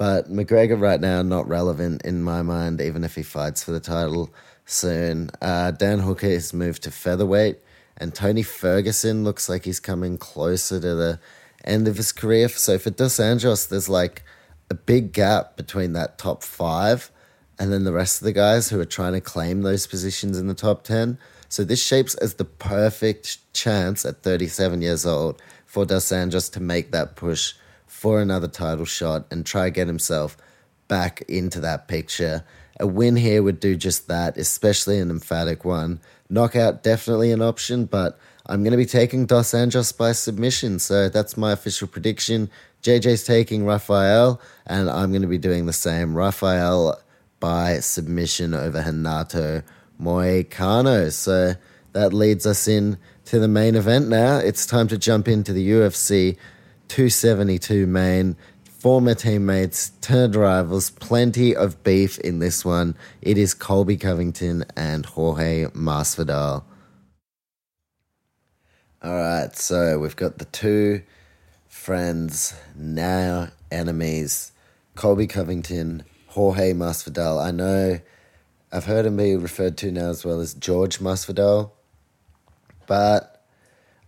But McGregor right now not relevant in my mind, even if he fights for the title soon. Uh, Dan Hooker is moved to featherweight, and Tony Ferguson looks like he's coming closer to the end of his career. So for Dos Anjos, there's like a big gap between that top five and then the rest of the guys who are trying to claim those positions in the top 10. So this shapes as the perfect chance at 37 years old for Dos Anjos to make that push for another title shot and try get himself back into that picture. A win here would do just that, especially an emphatic one. Knockout definitely an option, but I'm going to be taking Dos Anjos by submission, so that's my official prediction. JJ's taking Rafael, and I'm going to be doing the same. Rafael by submission over Renato Moicano. So that leads us in to the main event now. It's time to jump into the UFC 272 main. Former teammates turned rivals, plenty of beef in this one. It is Colby Covington and Jorge Masvidal. All right, so we've got the two friends, now enemies, Colby Covington, Jorge Masvidal. I know I've heard him be referred to now as well as George Masvidal, but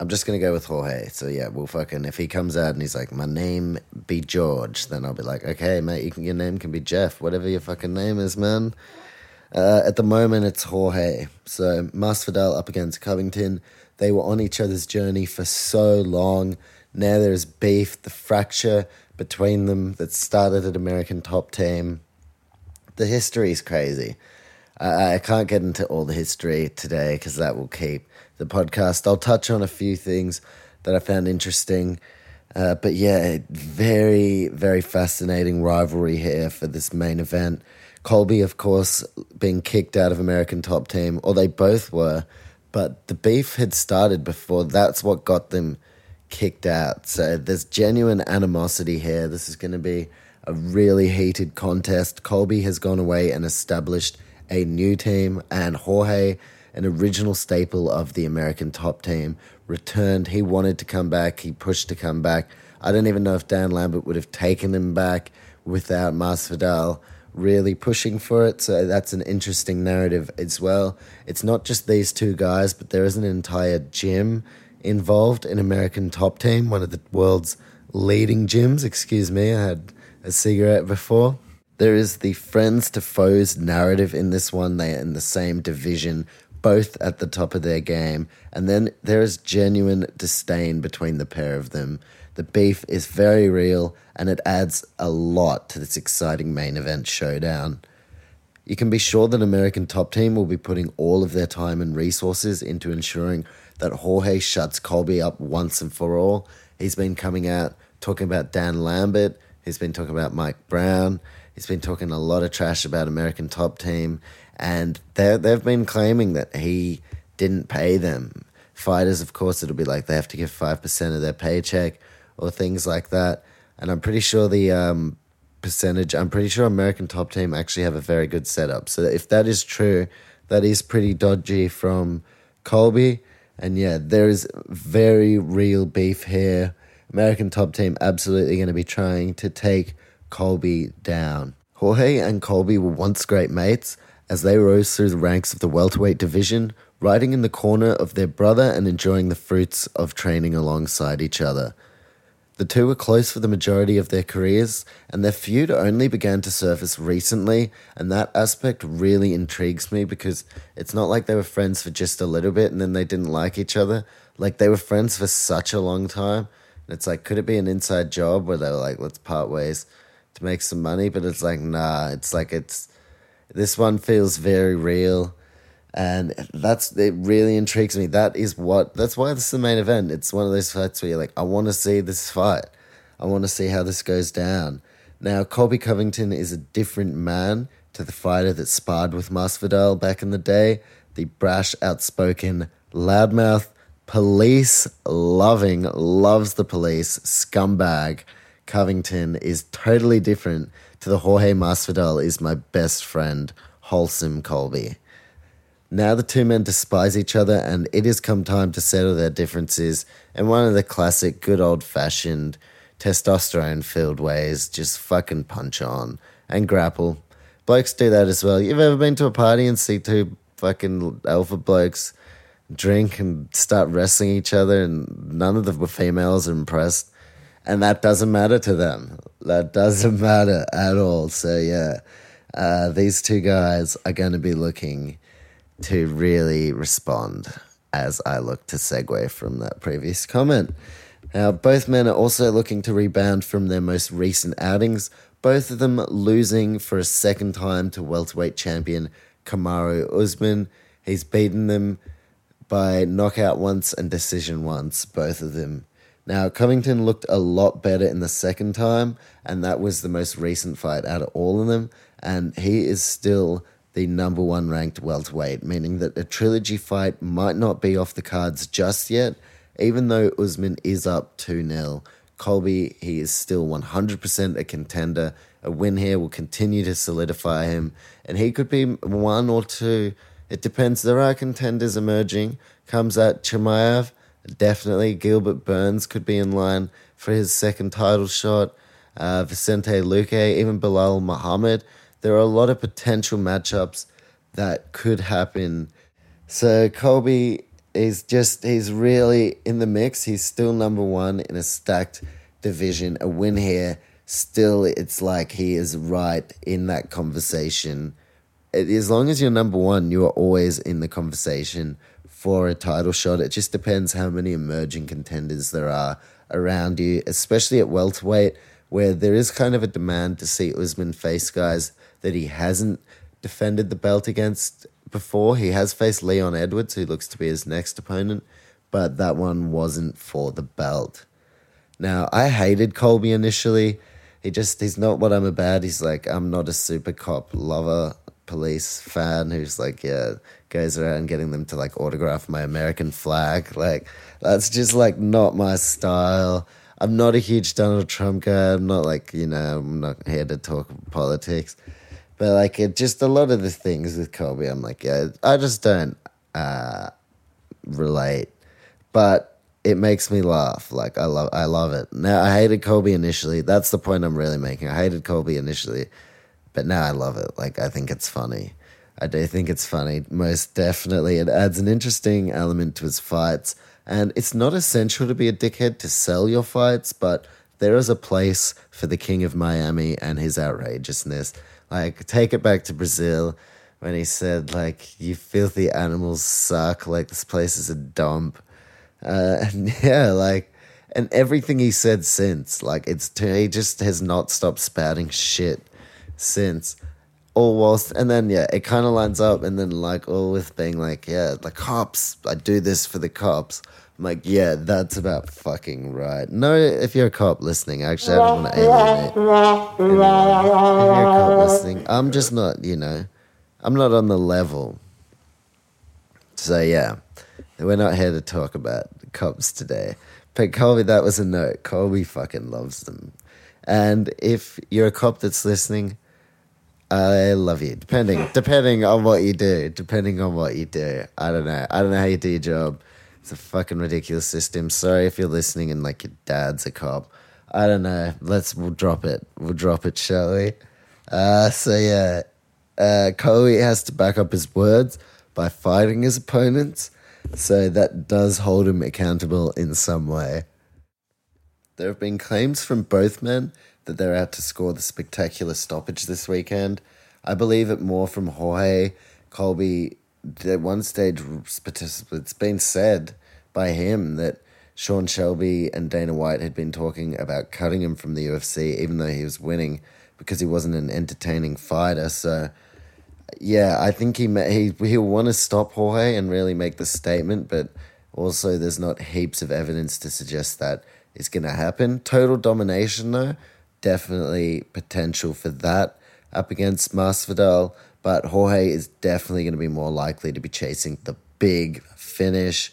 I'm just gonna go with Jorge. So yeah, we'll fucking if he comes out and he's like, my name be George, then I'll be like, okay, mate, you can, your name can be Jeff, whatever your fucking name is, man. Uh, at the moment, it's Jorge. So Masvidal up against Covington. They were on each other's journey for so long. Now there's beef, the fracture between them that started at American Top Team. The history is crazy. I, I can't get into all the history today because that will keep the podcast. I'll touch on a few things that I found interesting. Uh, but yeah, very, very fascinating rivalry here for this main event. Colby, of course, being kicked out of American Top Team, or they both were, but the beef had started before. That's what got them kicked out. So there's genuine animosity here. This is going to be a really heated contest. Colby has gone away and established a new team, and Jorge, an original staple of the American top team, returned. He wanted to come back, he pushed to come back. I don't even know if Dan Lambert would have taken him back without Masvidal really pushing for it. So that's an interesting narrative as well. It's not just these two guys, but there is an entire gym involved in American Top Team, one of the world's leading gyms. Excuse me, I had a cigarette before. There is the friends to foes narrative in this one. They are in the same division, both at the top of their game. And then there is genuine disdain between the pair of them. The beef is very real and it adds a lot to this exciting main event showdown. You can be sure that American Top Team will be putting all of their time and resources into ensuring that Jorge shuts Colby up once and for all. He's been coming out talking about Dan Lambert, he's been talking about Mike Brown, he's been talking a lot of trash about American Top Team, and they've been claiming that he didn't pay them. Fighters, of course, it'll be like they have to give 5% of their paycheck or things like that. And I'm pretty sure the um, percentage, I'm pretty sure American Top Team actually have a very good setup. So if that is true, that is pretty dodgy from Colby. And yeah, there is very real beef here. American Top Team absolutely going to be trying to take Colby down. Jorge and Colby were once great mates as they rose through the ranks of the welterweight division, riding in the corner of their brother and enjoying the fruits of training alongside each other. The two were close for the majority of their careers, and their feud only began to surface recently, and that aspect really intrigues me because it's not like they were friends for just a little bit and then they didn't like each other. Like they were friends for such a long time. And it's like, could it be an inside job where they were like, let's part ways to make some money? But it's like, nah, it's like it's this one feels very real. And that's it really intrigues me. That is what that's why this is the main event. It's one of those fights where you're like i want to see this fight. I want to see how this goes down. Now colby covington is a different man to the fighter that sparred with masvidal back in the day. The brash outspoken loudmouth police loving loves the police scumbag. Covington is totally different to the jorge masvidal is my best friend wholesome colby now the two men despise each other, and it has come time to settle their differences in one of the classic, good old fashioned, testosterone filled ways just fucking punch on and grapple. Blokes do that as well. You've ever been to a party and see two fucking alpha blokes drink and start wrestling each other, and none of the females are impressed? And that doesn't matter to them. That doesn't matter at all. So, yeah, uh, these two guys are going to be looking to really respond as I look to segue from that previous comment. Now, both men are also looking to rebound from their most recent outings, both of them losing for a second time to welterweight champion Kamaru Usman. He's beaten them by knockout once and decision once, both of them. Now, Covington looked a lot better in the second time, and that was the most recent fight out of all of them. and he is still the number one ranked welterweight, meaning that a trilogy fight might not be off the cards just yet, even though Usman is up 2 0. Colby, he is still 100% a contender. A win here will continue to solidify him, and he could be one or two. It depends. There are contenders emerging. Khamzat Chimaev, definitely. Gilbert Burns could be in line for his second title shot. Uh, Vicente Luque, even Belal Muhammad. There are a lot of potential matchups that could happen. So Colby is just, he's really in the mix. He's still number one in a stacked division. A win here, still, it's like he is right in that conversation. As long as you're number one, you are always in the conversation for a title shot. It just depends how many emerging contenders there are around you, especially at welterweight, where there is kind of a demand to see Usman face guys that he hasn't defended the belt against before. He has faced Leon Edwards, who looks to be his next opponent, but that one wasn't for the belt. Now, I hated Colby initially. He just, he's not what I'm about. He's like, I'm not a super cop lover, police fan who's like, yeah, goes around getting them to like autograph my American flag. Like, that's just like not my style. I'm not a huge Donald Trump guy. I'm not like, you know, I'm not here to talk politics. But like, it just a lot of the things with Colby, I'm like, yeah, I just don't uh, relate. But it makes me laugh. Like I love I love it. Now I hated Colby initially. That's the point I'm really making. I hated Colby initially, but now I love it. Like I think it's funny. I do think it's funny. Most definitely. It adds an interesting element to his fights. And it's not essential to be a dickhead to sell your fights, but there is a place for the King of Miami and his outrageousness. Like, take it back to Brazil when he said, like, you filthy animals suck, like this place is a dump uh, and yeah, like, and everything he said since, like, it's he just has not stopped spouting shit since. All whilst, and then yeah, it kind of lines up, and then like all with being like, yeah, the cops, I do this for the cops. I'm like, yeah, that's about fucking right. No, if you're a cop listening, actually, I don't want to alienate. Anyone. If you're a cop listening, I'm just not, you know, I'm not on the level. So yeah, we're not here to talk about cops today. But Colby, that was a note. Colby fucking loves them. And if you're a cop that's listening, I love you. Depending depending on what you do. Depending on what you do. I don't know. I don't know how you do your job. It's a fucking ridiculous system. Sorry if you're listening and like your dad's a cop. I don't know. Let's we'll drop it. We'll drop it, shall we? Uh, so yeah, uh, Colby has to back up his words by fighting his opponents so that does hold him accountable in some way. There have been claims from both men that they're out to score the spectacular stoppage this weekend. I believe it more from Jorge Colby. At one stage, it's been said by him that Sean Shelby and Dana White had been talking about cutting him from the UFC, even though he was winning, because he wasn't an entertaining fighter. So yeah, I think he he he'll want to stop Jorge and really make the statement, but also there's not heaps of evidence to suggest that it's going to happen. Total domination though, definitely potential for that up against Masvidal, but Jorge is definitely going to be more likely to be chasing the big finish.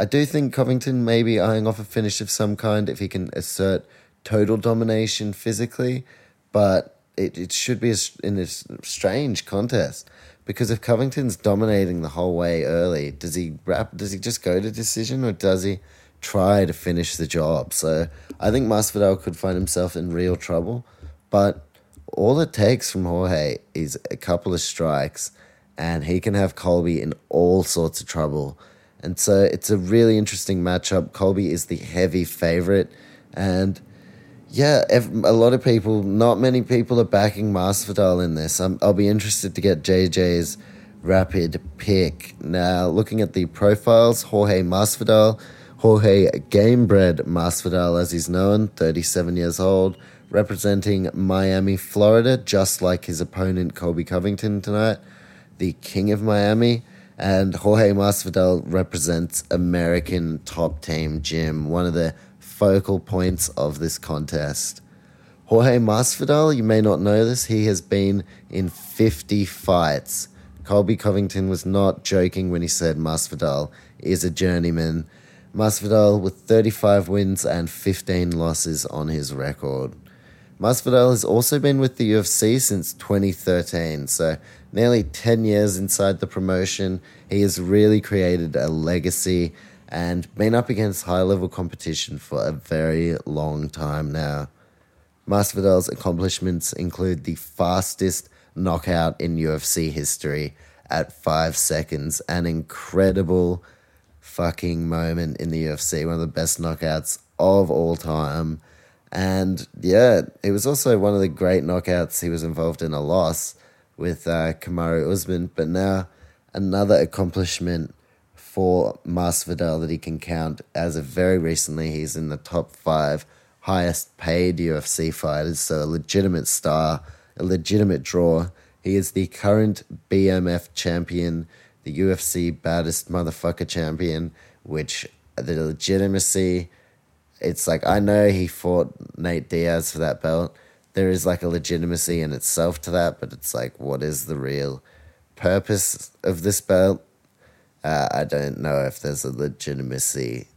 I do think Covington may be eyeing off a finish of some kind if he can assert total domination physically, but it, it should be a, in a strange contest because if Covington's dominating the whole way early, does he wrap? Does he just go to decision or does he try to finish the job? So I think Masvidal could find himself in real trouble, but all it takes from Jorge is a couple of strikes, and he can have Colby in all sorts of trouble. And so it's a really interesting matchup. Colby is the heavy favorite, and yeah, a lot of people, not many people are backing Masvidal in this. i will be interested to get JJ's rapid pick. Now, looking at the profiles, Jorge Masvidal, Jorge Gamebred Masvidal, as he's known, 37 years old, representing Miami, Florida, just like his opponent Colby Covington tonight, the King of Miami. And Jorge Masvidal represents American top team gym, one of the focal points of this contest. Jorge Masvidal, you may not know this, he has been in 50 fights. Colby Covington was not joking when he said Masvidal is a journeyman. Masvidal with 35 wins and 15 losses on his record. Masvidal has also been with the UFC since 2013, so nearly 10 years inside the promotion. He has really created a legacy and been up against high level competition for a very long time now. Masvidal's accomplishments include the fastest knockout in UFC history at five seconds, an incredible fucking moment in the UFC, one of the best knockouts of all time. And yeah, it was also one of the great knockouts. He was involved in a loss with uh, Kamaru Usman, but now another accomplishment for Masvidal that he can count as of very recently. He's in the top five highest paid UFC fighters, so a legitimate star, a legitimate draw. He is the current BMF champion, the UFC baddest motherfucker champion, which the legitimacy, it's like I know he fought Nate Diaz for that belt. There is like a legitimacy in itself to that, but it's like, what is the real purpose of this belt? Uh, I don't know if there's a legitimacy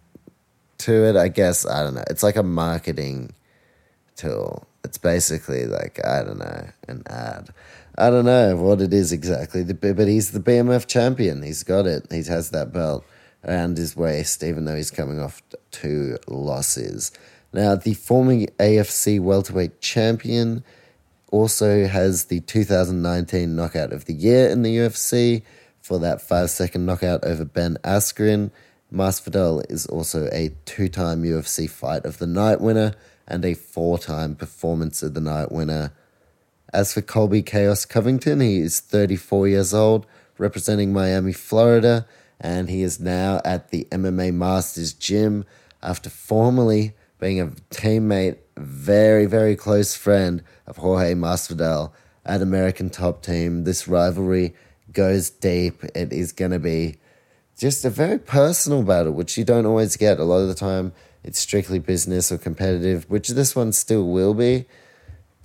to it. I guess I don't know. It's like a marketing tool. It's basically like I don't know an ad. I don't know what it is exactly, but he's the BMF champion. He's got it. He has that belt around his waist, even though he's coming off two losses. Now, the former AFC welterweight champion also has the 2019 knockout of the year in the UFC for that five second knockout over Ben Askren. Masvidal is also a two time UFC Fight of the Night winner and a four time Performance of the Night winner. As for Colby Chaos Covington, he is 34 years old, representing Miami, Florida, and he is now at the MMA Masters Gym after formerly being a teammate, very, very close friend of Jorge Masvidal at American Top Team. This rivalry goes deep. It is going to be just a very personal battle, which you don't always get. A lot of the time, it's strictly business or competitive, which this one still will be.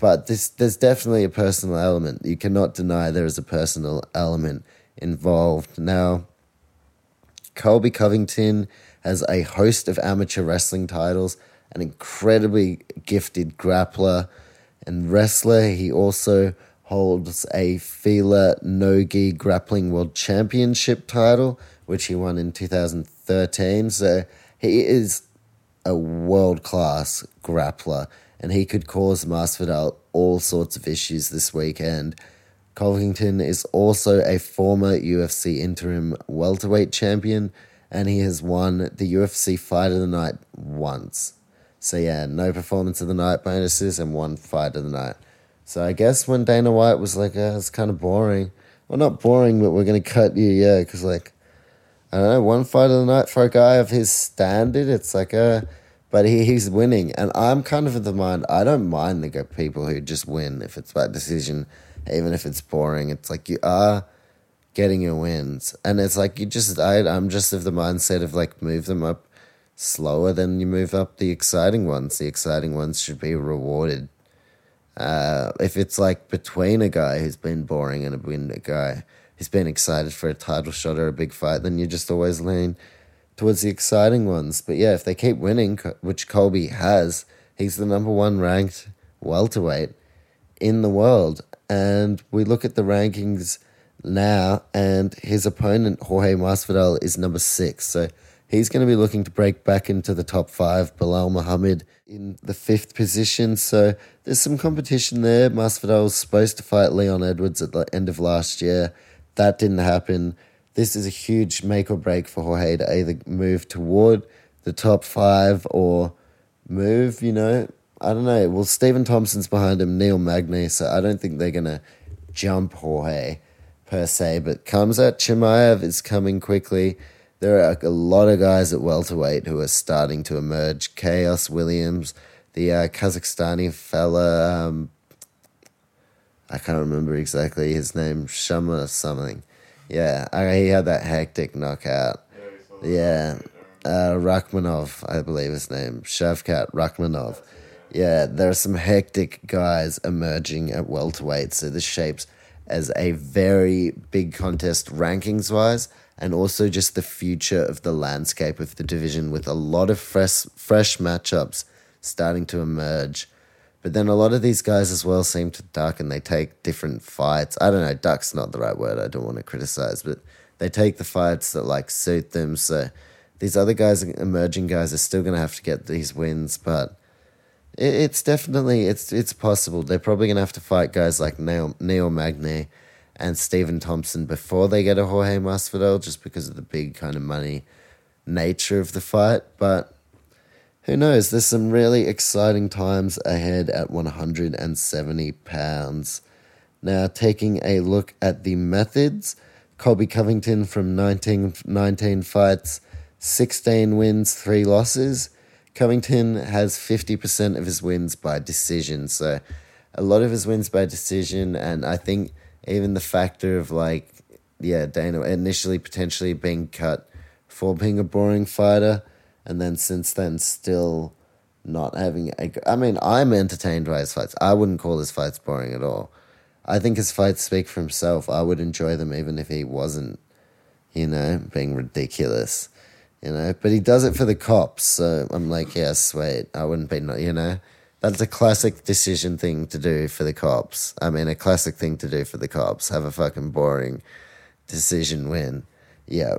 But this, there's definitely a personal element. You cannot deny there is a personal element involved. Now, Colby Covington has a host of amateur wrestling titles, an incredibly gifted grappler and wrestler. He also holds a Fila Nogi Grappling World Championship title, which he won in 2013. So he is a world class grappler, and he could cause Masvidal all sorts of issues this weekend. Covington is also a former UFC interim welterweight champion, and he has won the UFC Fight of the Night once. So yeah, no performance of the night bonuses and one fight of the night. So I guess when Dana White was like, oh, it's kind of boring. Well, not boring, but we're going to cut you, yeah, because like, I don't know, one fight of the night for a guy of his standard, it's like a, but he, he's winning. And I'm kind of of the mind, I don't mind the people who just win if it's by decision, even if it's boring. It's like you are getting your wins. And it's like you just, I, I'm just of the mindset of like move them up slower than you move up the exciting ones. The exciting ones should be rewarded. Uh, if it's like between a guy who's been boring and a, a guy who's been excited for a title shot or a big fight, then you just always lean towards the exciting ones. But yeah, if they keep winning, which Colby has, he's the number one ranked welterweight in the world. And we look at the rankings now, and his opponent, Jorge Masvidal, is number six. So He's going to be looking to break back into the top five. Belal Muhammad in the fifth position. So there's some competition there. Masvidal was supposed to fight Leon Edwards at the end of last year. That didn't happen. This is a huge make or break for Jorge to either move toward the top five or move, you know. I don't know. Well, Stephen Thompson's behind him, Neil Magny, so I don't think they're going to jump Jorge per se. But Khamzat Chimaev is coming quickly there are a lot of guys at welterweight who are starting to emerge. Khaos Williams, the uh, Kazakhstani fella, um, I can't remember exactly his name, Shama something. Yeah, he had that hectic knockout. Yeah, uh, Rakhmonov, I believe his name, Shavkat Rakhmonov. Yeah, there are some hectic guys emerging at welterweight, so this shapes as a very big contest rankings wise, and also just the future of the landscape of the division with a lot of fresh fresh matchups starting to emerge. But then a lot of these guys as well seem to duck and they take different fights. I don't know, duck's not the right word. I don't want to criticize, but they take the fights that like suit them. So these other guys, emerging guys, are still going to have to get these wins, but it's definitely it's it's possible. They're probably going to have to fight guys like Neil, Neil and Stephen Thompson before they get a Jorge Masvidal, just because of the big kind of money nature of the fight. But who knows? There's some really exciting times ahead at 170 pounds. Now, taking a look at the methods, Colby Covington from 19, 19 fights, 16 wins, 3 losses. Covington has 50% of his wins by decision. So, a lot of his wins by decision. And I think even the factor of, like, yeah, Dana initially potentially being cut for being a boring fighter and then since then still not having a, I mean I'm entertained by his fights. I wouldn't call his fights boring at all. I think his fights speak for himself. I would enjoy them even if he wasn't, you know, being ridiculous. You know, but he does it for the cops, so I'm like, yeah, wait, I wouldn't be, not you know, that's a classic decision thing to do for the cops. I mean, a classic thing to do for the cops. Have a fucking boring decision win. Yeah,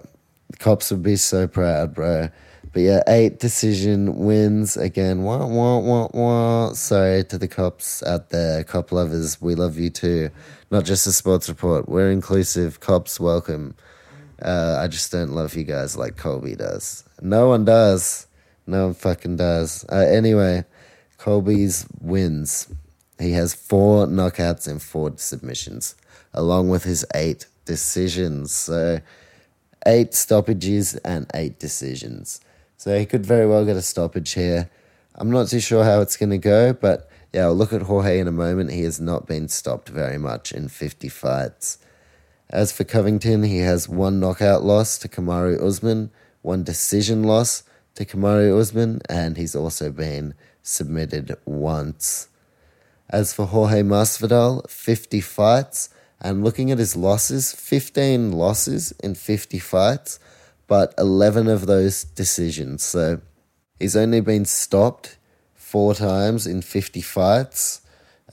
the cops would be so proud, bro. But yeah, eight decision wins again. Wah, wah, wah, wah. Sorry to the cops out there, cop lovers. We love you too. Not just a sports report. We're inclusive. Cops, welcome. Uh, I just don't love you guys like Colby does. No one does. No one fucking does. Uh, anyway, Colby's wins. He has four knockouts and four submissions, along with his eight decisions. So, eight stoppages and eight decisions. So he could very well get a stoppage here. I'm not too sure how it's going to go, but yeah, I'll look at Jorge in a moment. He has not been stopped very much in 50 fights. As for Covington, he has one knockout loss to Kamaru Usman, one decision loss to Kamaru Usman, and he's also been submitted once. As for Jorge Masvidal, 50 fights, and looking at his losses, 15 losses in 50 fights but 11 of those decisions. So he's only been stopped four times in 50 fights,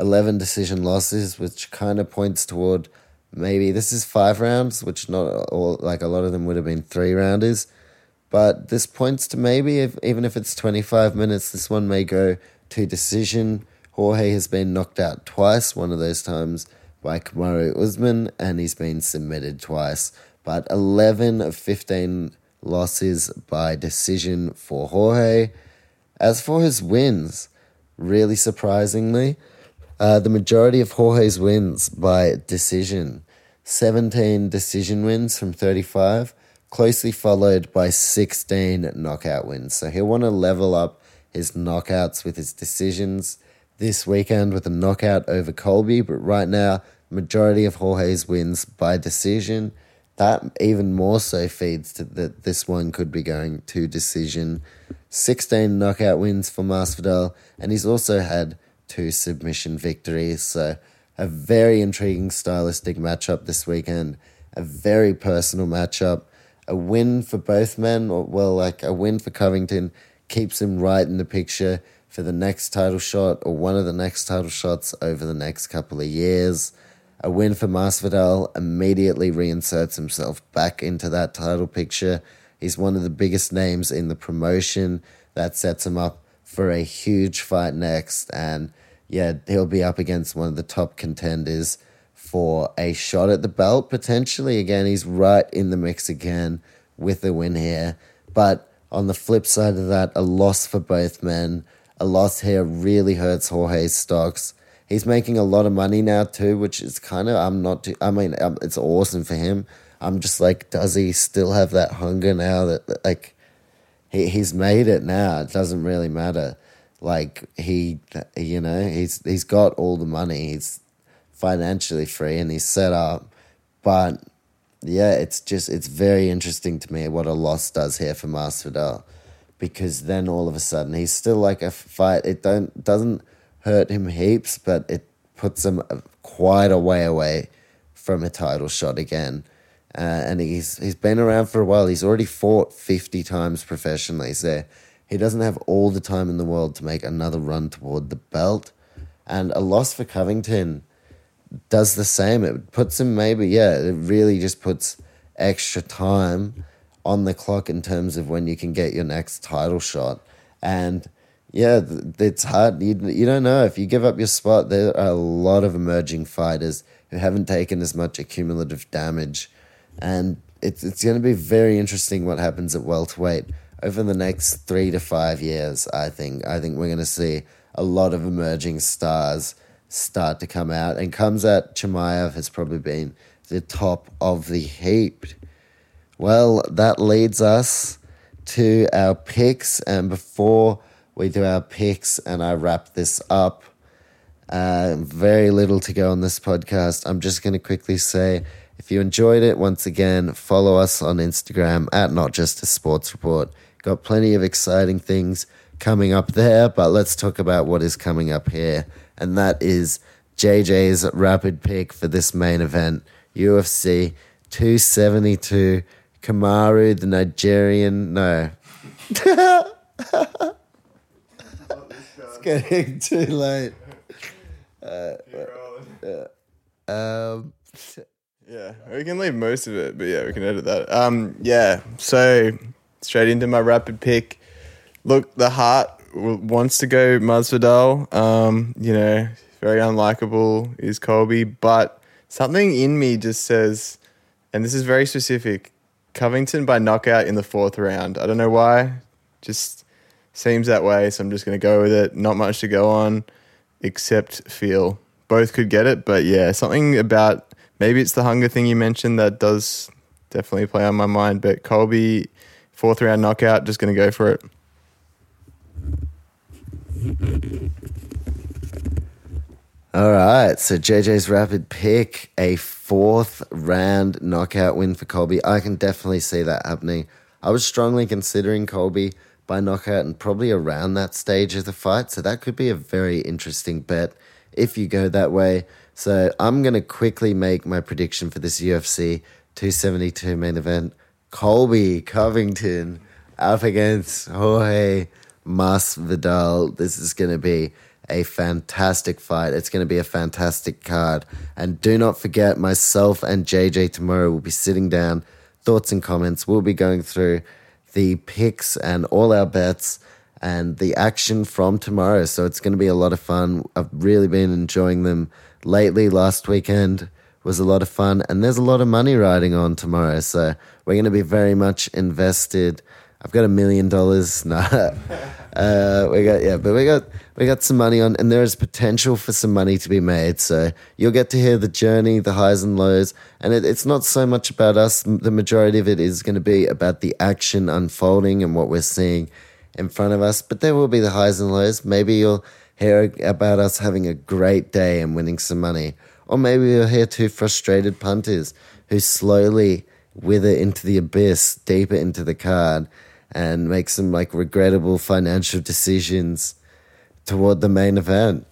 11 decision losses, which kind of points toward maybe this is five rounds, which not all, like a lot of them would have been three rounders. But this points to maybe, if, even if it's 25 minutes, this one may go to decision. Jorge has been knocked out twice, one of those times by Kamaru Usman, and he's been submitted twice but 11 of 15 losses by decision for Jorge. As for his wins, really surprisingly, uh, the majority of Jorge's wins by decision 17 decision wins from 35, closely followed by 16 knockout wins. So he'll want to level up his knockouts with his decisions this weekend with a knockout over Colby, but right now, majority of Jorge's wins by decision that even more so feeds to that this one could be going to decision. 16 knockout wins for Masvidal, and he's also had two submission victories. So a very intriguing stylistic matchup this weekend, a very personal matchup. A win for both men, or well, like a win for Covington keeps him right in the picture for the next title shot or one of the next title shots over the next couple of years. A win for Masvidal immediately reinserts himself back into that title picture. He's one of the biggest names in the promotion. That sets him up for a huge fight next. And yeah, he'll be up against one of the top contenders for a shot at the belt potentially. Again, he's right in the mix again with a win here. But on the flip side of that, a loss for both men. A loss here really hurts Jorge's stocks he's making a lot of money now too, which is kind of I'm not. Too, I mean, um, it's awesome for him. I'm just like, does he still have that hunger now that like he he's made it now? It doesn't really matter. Like he, you know, he's he's got all the money. He's financially free and he's set up, but yeah, it's just it's very interesting to me what a loss does here for Masvidal because then all of a sudden he's still like a fight. It don't doesn't hurt him heaps, but it puts him quite a way away from a title shot again. Uh, and he's he's been around for a while. He's already fought fifty times professionally, so he doesn't have all the time in the world to make another run toward the belt. And a loss for Covington does the same. It puts him maybe yeah. It really just puts extra time on the clock in terms of when you can get your next title shot. And yeah, it's hard. You, you don't know if you give up your spot. There are a lot of emerging fighters who haven't taken as much accumulative damage and it's it's going to be very interesting what happens at welterweight over the next three to five years. I think I think we're going to see a lot of emerging stars start to come out, and Khamzat Chimaev has probably been the top of the heap. Well, that leads us to our picks, and before we do our picks and I wrap this up, uh, very little to go on this podcast. I'm just going to quickly say if you enjoyed it, once again, follow us on Instagram at Not Just a Sports Report. Got plenty of exciting things coming up there, but let's talk about what is coming up here. And that is JJ's rapid pick for this main event UFC 272. Kamaru, the Nigerian. No. getting too late. Uh, uh, um, yeah, we can leave most of it, but yeah, we can edit that. Um, yeah, so straight into my rapid pick. Look, the heart wants to go Masvidal. Um, you know, very unlikable is Colby, but something in me just says, and this is very specific, Covington by knockout in the fourth round. I don't know why, just seems that way, so I'm just going to go with it. Not much to go on, except feel. Both could get it, but yeah, something about maybe it's the hunger thing you mentioned that does definitely play on my mind. But Colby, fourth round knockout, just going to go for it. All right, so JJ's rapid pick, a fourth round knockout win for Colby. I can definitely see that happening. I was strongly considering Colby by knockout and probably around that stage of the fight, so that could be a very interesting bet if you go that way. So I'm going to quickly make my prediction for this UFC 272 main event. Colby Covington up against Jorge Masvidal. This is going to be a fantastic fight. It's going to be a fantastic card. And do not forget, myself and JJ tomorrow will be sitting down, thoughts and comments. We'll be going through the picks and all our bets and the action from tomorrow. So it's going to be a lot of fun. I've really been enjoying them lately. Last weekend was a lot of fun, and there's a lot of money riding on tomorrow. So we're going to be very much invested. I've got a million dollars. Nah, uh, we got yeah, but we got we got some money on, and there is potential for some money to be made. So you'll get to hear the journey, the highs and lows, and it, it's not so much about us. The majority of it is going to be about the action unfolding and what we're seeing in front of us. But there will be the highs and lows. Maybe you'll hear about us having a great day and winning some money. Or maybe you'll hear two frustrated punters who slowly wither into the abyss, deeper into the card, and make some like regrettable financial decisions toward the main event.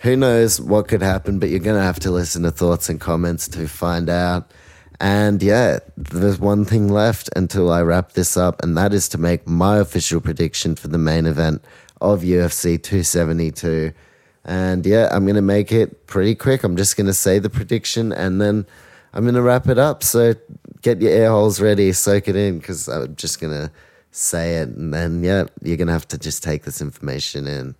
Who knows what could happen, but you're going to have to listen to thoughts and comments to find out. And yeah, there's one thing left until I wrap this up, and that is to make my official prediction for the main event of UFC 272. And yeah, I'm going to make it pretty quick. I'm just going to say the prediction and then I'm going to wrap it up. So get your air holes ready, soak it in, because I'm just going to say it. And then, yeah, you're going to have to just take this information in.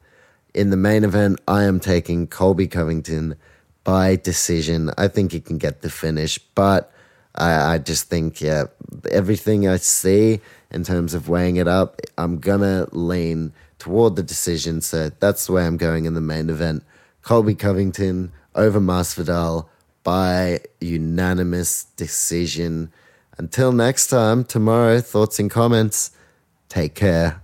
In the main event, I am taking Colby Covington by decision. I think he can get the finish, but I, I just think, yeah, everything I see in terms of weighing it up, I'm going to lean toward the decision. So that's the way I'm going in the main event. Colby Covington over Masvidal by unanimous decision. Until next time, tomorrow, thoughts and comments. Take care.